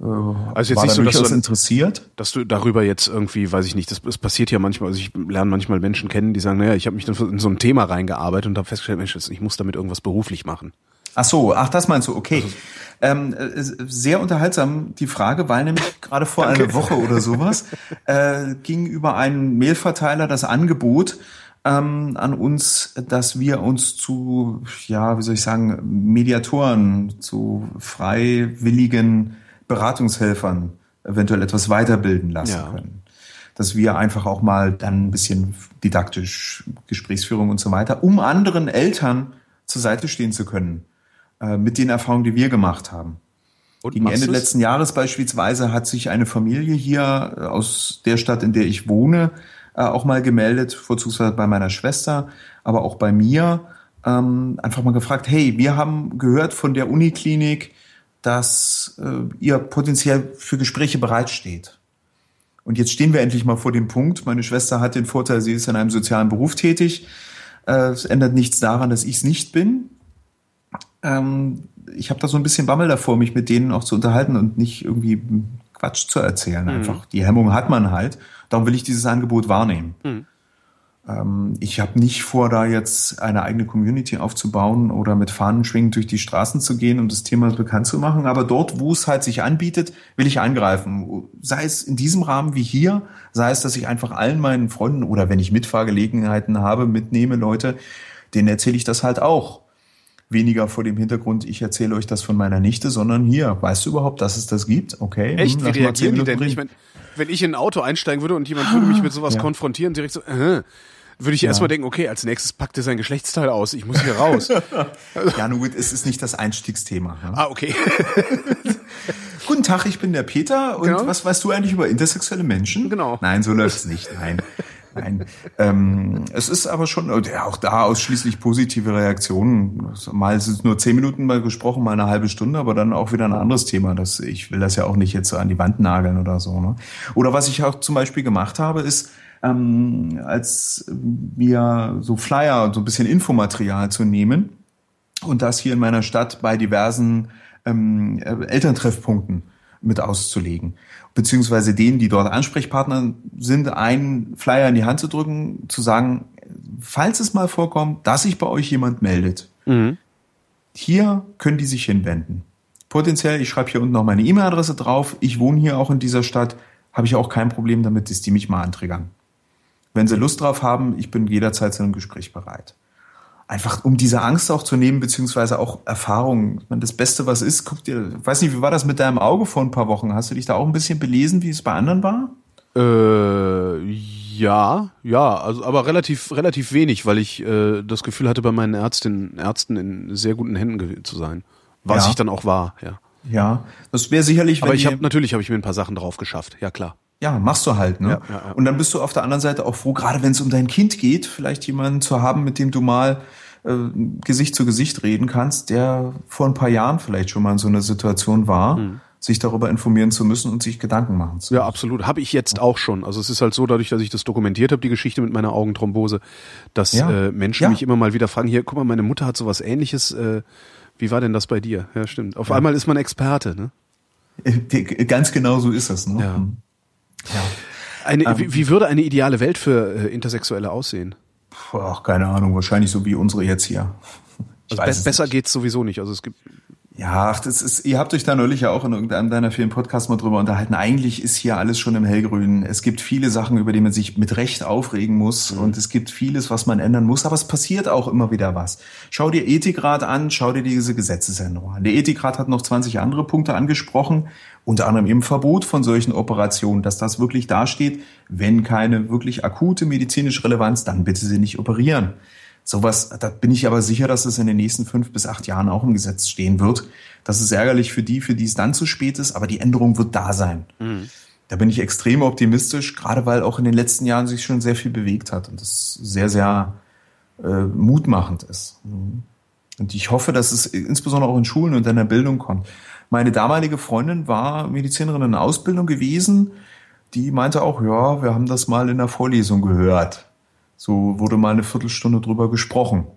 Also jetzt nicht so, dass du- interessiert. dass du darüber jetzt irgendwie, weiß ich nicht, das, das passiert ja manchmal, also ich lerne manchmal Menschen kennen, die sagen, naja, ich habe mich dann in so ein Thema reingearbeitet und habe festgestellt, Mensch, ich muss damit irgendwas beruflich machen. Ach so, ach, das meinst du, okay. Also ähm, äh, sehr unterhaltsam die Frage, weil nämlich *laughs* gerade vor einer Woche oder sowas äh, ging über einen Mailverteiler das Angebot ähm, an uns, dass wir uns zu, ja, wie soll ich sagen, Mediatoren, zu freiwilligen Beratungshelfern eventuell etwas weiterbilden lassen Ja. können. Dass wir einfach auch mal dann ein bisschen didaktisch Gesprächsführung und so weiter, um anderen Eltern zur Seite stehen zu können äh, mit den Erfahrungen, die wir gemacht haben. Und Gegen Ende du's? letzten Jahres beispielsweise hat sich eine Familie hier äh, aus der Stadt, in der ich wohne, äh, auch mal gemeldet, vorzugsweise bei meiner Schwester, aber auch bei mir, ähm, einfach mal gefragt, hey, wir haben gehört von der Uniklinik, dass äh, ihr potenziell für Gespräche bereitsteht. Und jetzt stehen wir endlich mal vor dem Punkt. Meine Schwester hat den Vorteil, sie ist in einem sozialen Beruf tätig. Äh, es ändert nichts daran, dass ich es nicht bin. Ähm, ich habe da so ein bisschen Bammel davor, mich mit denen auch zu unterhalten und nicht irgendwie Quatsch zu erzählen. Einfach die Hemmung hat man halt. Darum will ich dieses Angebot wahrnehmen. Ähm, ich habe nicht vor, da jetzt eine eigene Community aufzubauen oder mit Fahnen schwingend durch die Straßen zu gehen, um das Thema bekannt zu machen. Aber dort, wo es halt sich anbietet, will ich eingreifen. Sei es in diesem Rahmen wie hier, sei es, dass ich einfach allen meinen Freunden oder wenn ich Mitfahrgelegenheiten habe, mitnehme Leute, denen erzähle ich das halt auch weniger vor dem Hintergrund, ich erzähle euch das von meiner Nichte, sondern hier, weißt du überhaupt, dass es das gibt? Okay. Echt? hm, Wie reagieren die denn? Ich mein, wenn ich in ein Auto einsteigen würde und jemand würde mich mit sowas Ja. konfrontieren, direkt so, äh, würde ich erstmal denken, okay, als nächstes packt er sein Geschlechtsteil aus, ich muss hier raus. *laughs* ja, nun gut, es ist nicht das Einstiegsthema. Ne? ah, okay. *laughs* Guten Tag, ich bin der Peter und Genau. was weißt du eigentlich über intersexuelle Menschen? Genau. Nein, so läuft's nicht. Nein. Nein. Ähm, es ist aber schon, ja, auch da ausschließlich positive Reaktionen. Mal sind es nur zehn Minuten mal gesprochen, mal eine halbe Stunde, aber dann auch wieder ein anderes Thema. Das, ich will das ja auch nicht jetzt so an die Wand nageln oder so. Ne? Oder was ich auch zum Beispiel gemacht habe, ist, ähm, als mir so Flyer und so ein bisschen Infomaterial zu nehmen und das hier in meiner Stadt bei diversen ähm, äh, Elterntreffpunkten mit auszulegen. Beziehungsweise denen, die dort Ansprechpartner sind, einen Flyer in die Hand zu drücken, zu sagen, falls es mal vorkommt, dass sich bei euch jemand meldet, hier können die sich hinwenden. Potenziell, ich schreibe hier unten noch meine E-Mail-Adresse drauf, ich wohne hier auch in dieser Stadt, habe ich auch kein Problem damit, dass die mich mal antriggern. Wenn sie Lust drauf haben, ich bin jederzeit zu einem Gespräch bereit. einfach um diese Angst auch zu nehmen, beziehungsweise auch Erfahrungen. Ich meine, das Beste, was ist, guck dir, weiß nicht, wie war das mit deinem Auge vor ein paar Wochen? Hast du dich da auch ein bisschen belesen, wie es bei anderen war? Äh, ja, ja, also aber relativ, relativ wenig, weil ich äh, das Gefühl hatte, bei meinen Ärztinnen, Ärzten in sehr guten Händen zu sein. Was ja. ich dann auch war, ja. Ja, das wäre sicherlich. Aber ich habe natürlich habe ich mir ein paar Sachen drauf geschafft, ja klar. Ja, machst du halt, ne? Ja, ja, ja. Und dann bist du auf der anderen Seite auch froh, gerade wenn es um dein Kind geht, vielleicht jemanden zu haben, mit dem du mal äh, Gesicht zu Gesicht reden kannst, der vor ein paar Jahren vielleicht schon mal in so einer Situation war. Hm sich darüber informieren zu müssen und sich Gedanken machen zu müssen. Ja, absolut. Habe ich jetzt auch schon. Also es ist halt so, dadurch, dass ich das dokumentiert habe, die Geschichte mit meiner Augenthrombose, dass ja. äh, Menschen ja. mich immer mal wieder fragen, hier, guck mal, meine Mutter hat sowas ähnliches, äh, wie war denn das bei dir? Ja, stimmt. Auf ja. einmal ist man Experte, ne? Äh, ganz genau so ist es, ne? Ja. Ja. Eine, ähm, wie, wie, würde eine ideale Welt für äh, Intersexuelle aussehen? Ach, keine Ahnung, wahrscheinlich so wie unsere jetzt hier. Also be besser nicht. geht's sowieso nicht. Also es gibt ja, das ist, ihr habt euch da neulich ja auch in irgendeinem deiner vielen Podcasts mal drüber unterhalten. Eigentlich ist hier alles schon im Hellgrünen. Es gibt viele Sachen, über die man sich mit Recht aufregen muss. Mhm. Und es gibt vieles, was man ändern muss. Aber es passiert auch immer wieder was. Schau dir Ethikrat an, schau dir diese Gesetzesänderung an. Der Ethikrat hat noch 20 andere Punkte angesprochen. Unter anderem eben Verbot von solchen Operationen, dass das wirklich dasteht. Wenn keine wirklich akute medizinische Relevanz, dann bitte sie nicht operieren. Sowas, da bin ich aber sicher, dass es in den nächsten fünf bis acht Jahren auch im Gesetz stehen wird. Das ist ärgerlich für die, für die es dann zu spät ist, aber die Änderung wird da sein. Mhm. Da bin ich extrem optimistisch, gerade weil auch in den letzten Jahren sich schon sehr viel bewegt hat und das sehr, sehr äh, mutmachend ist. Mhm. Und ich hoffe, dass es insbesondere auch in Schulen und in der Bildung kommt. Meine damalige Freundin war Medizinerin in Ausbildung gewesen. Die meinte auch, ja, wir haben das mal in der Vorlesung gehört. So wurde mal eine Viertelstunde drüber gesprochen.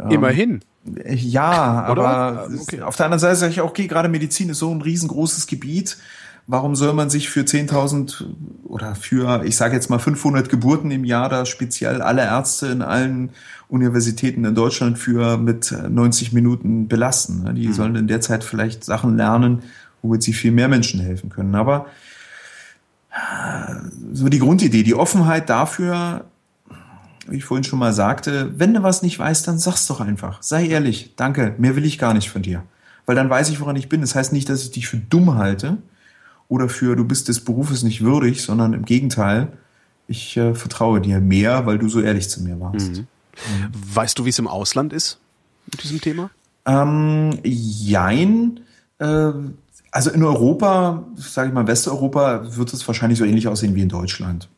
Ähm, Immerhin. Ja, Oder? aber okay. auf der anderen Seite sage ich auch, okay, gerade Medizin ist so ein riesengroßes Gebiet. Warum soll man sich für 10.000 oder für, ich sage jetzt mal 500 Geburten im Jahr da speziell alle Ärzte in allen Universitäten in Deutschland für mit 90 Minuten belasten? Die mhm. sollen in der Zeit vielleicht Sachen lernen, womit sie viel mehr Menschen helfen können. Aber äh, so die Grundidee, die Offenheit dafür, wie ich vorhin schon mal sagte, wenn du was nicht weißt, dann sag's doch einfach. Sei ehrlich. Danke. Mehr will ich gar nicht von dir. Weil dann weiß ich, woran ich bin. Das heißt nicht, dass ich dich für dumm halte oder für du bist des Berufes nicht würdig, sondern im Gegenteil, ich äh, vertraue dir mehr, weil du so ehrlich zu mir warst. Mhm. Mhm. Weißt du, wie es im Ausland ist mit diesem Thema? Ähm, jein. Äh, also in Europa, sage ich mal Westeuropa, wird es wahrscheinlich so ähnlich aussehen wie in Deutschland.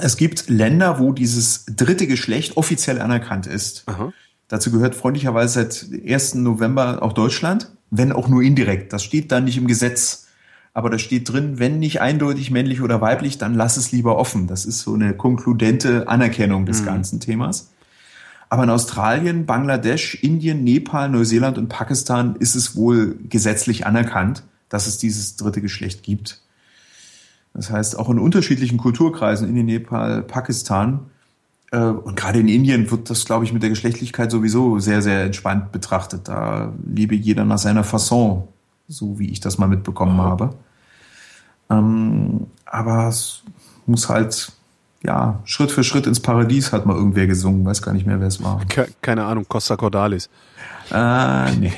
Es gibt Länder, wo dieses dritte Geschlecht offiziell anerkannt ist. Aha. Dazu gehört freundlicherweise seit 1. November auch Deutschland, wenn auch nur indirekt. Das steht da nicht im Gesetz. Aber da steht drin, wenn nicht eindeutig männlich oder weiblich, dann lass es lieber offen. Das ist so eine konkludente Anerkennung des mhm. ganzen Themas. Aber in Australien, Bangladesch, Indien, Nepal, Neuseeland und Pakistan ist es wohl gesetzlich anerkannt, dass es dieses dritte Geschlecht gibt. Das heißt, auch in unterschiedlichen Kulturkreisen, in Nepal, Pakistan äh, und gerade in Indien wird das, glaube ich, mit der Geschlechtlichkeit sowieso sehr, sehr entspannt betrachtet. Da lebe jeder nach seiner Fasson, so wie ich das mal mitbekommen habe. Ähm, aber es muss halt, ja, Schritt für Schritt ins Paradies hat mal irgendwer gesungen, weiß gar nicht mehr, wer es war. Keine Ahnung, Costa Cordalis. Ah, nee.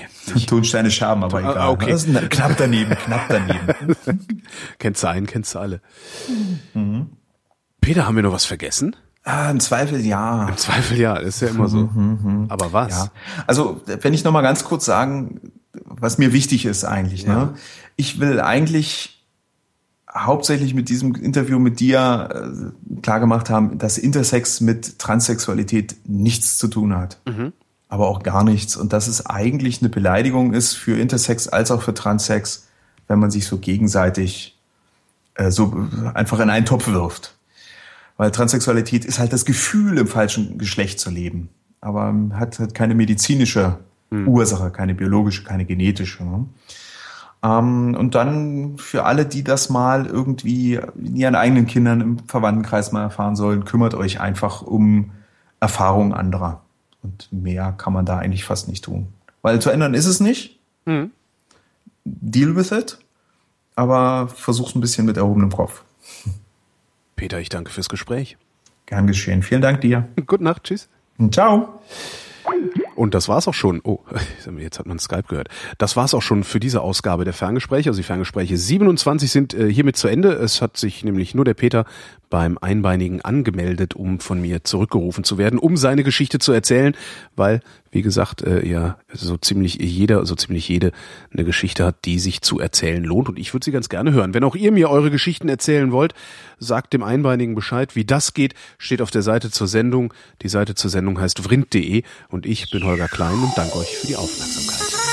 Tonsteine Scherben, aber egal. Ah, okay. Knapp daneben, knapp daneben. *laughs* kennst du einen, kennst du alle. Mhm. Peter, haben wir noch was vergessen? Ah, Im Zweifel ja. Im Zweifel ja, ist ja immer so. Mhm, mhm, mhm. Aber was? Ja. Also, wenn ich noch mal ganz kurz sagen, was mir wichtig ist eigentlich. Ne? Ja. Ne? Ich will eigentlich hauptsächlich mit diesem Interview mit dir äh, klar gemacht haben, dass Intersex mit Transsexualität nichts zu tun hat. Mhm aber auch gar nichts. Und dass es eigentlich eine Beleidigung ist für Intersex als auch für Transsex, wenn man sich so gegenseitig äh, so einfach in einen Topf wirft. Weil Transsexualität ist halt das Gefühl, im falschen Geschlecht zu leben. Aber hat, hat keine medizinische hm. Ursache, keine biologische, keine genetische. Ne? Ähm, und dann für alle, die das mal irgendwie in ihren eigenen Kindern im Verwandtenkreis mal erfahren sollen, kümmert euch einfach um Erfahrungen anderer. Und mehr kann man da eigentlich fast nicht tun. Weil zu ändern ist es nicht. Mhm. Deal with it. Aber versuch's ein bisschen mit erhobenem Kopf. Peter, ich danke fürs Gespräch. Gern geschehen. Vielen Dank dir. Gute Nacht. Tschüss. Ciao. Und das war's auch schon. Oh, *laughs* jetzt hat man Skype gehört. Das war's auch schon für diese Ausgabe der Ferngespräche. Also die Ferngespräche 27 sind äh, hiermit zu Ende. Es hat sich nämlich nur der Peter beim Einbeinigen angemeldet, um von mir zurückgerufen zu werden, um seine Geschichte zu erzählen, weil, wie gesagt, äh, ja, so ziemlich jeder, so ziemlich jede eine Geschichte hat, die sich zu erzählen lohnt. Und ich würde sie ganz gerne hören. Wenn auch ihr mir eure Geschichten erzählen wollt, sagt dem Einbeinigen Bescheid. Wie das geht, steht auf der Seite zur Sendung. Die Seite zur Sendung heißt vrind.de und ich bin Holger Klein und danke euch für die Aufmerksamkeit.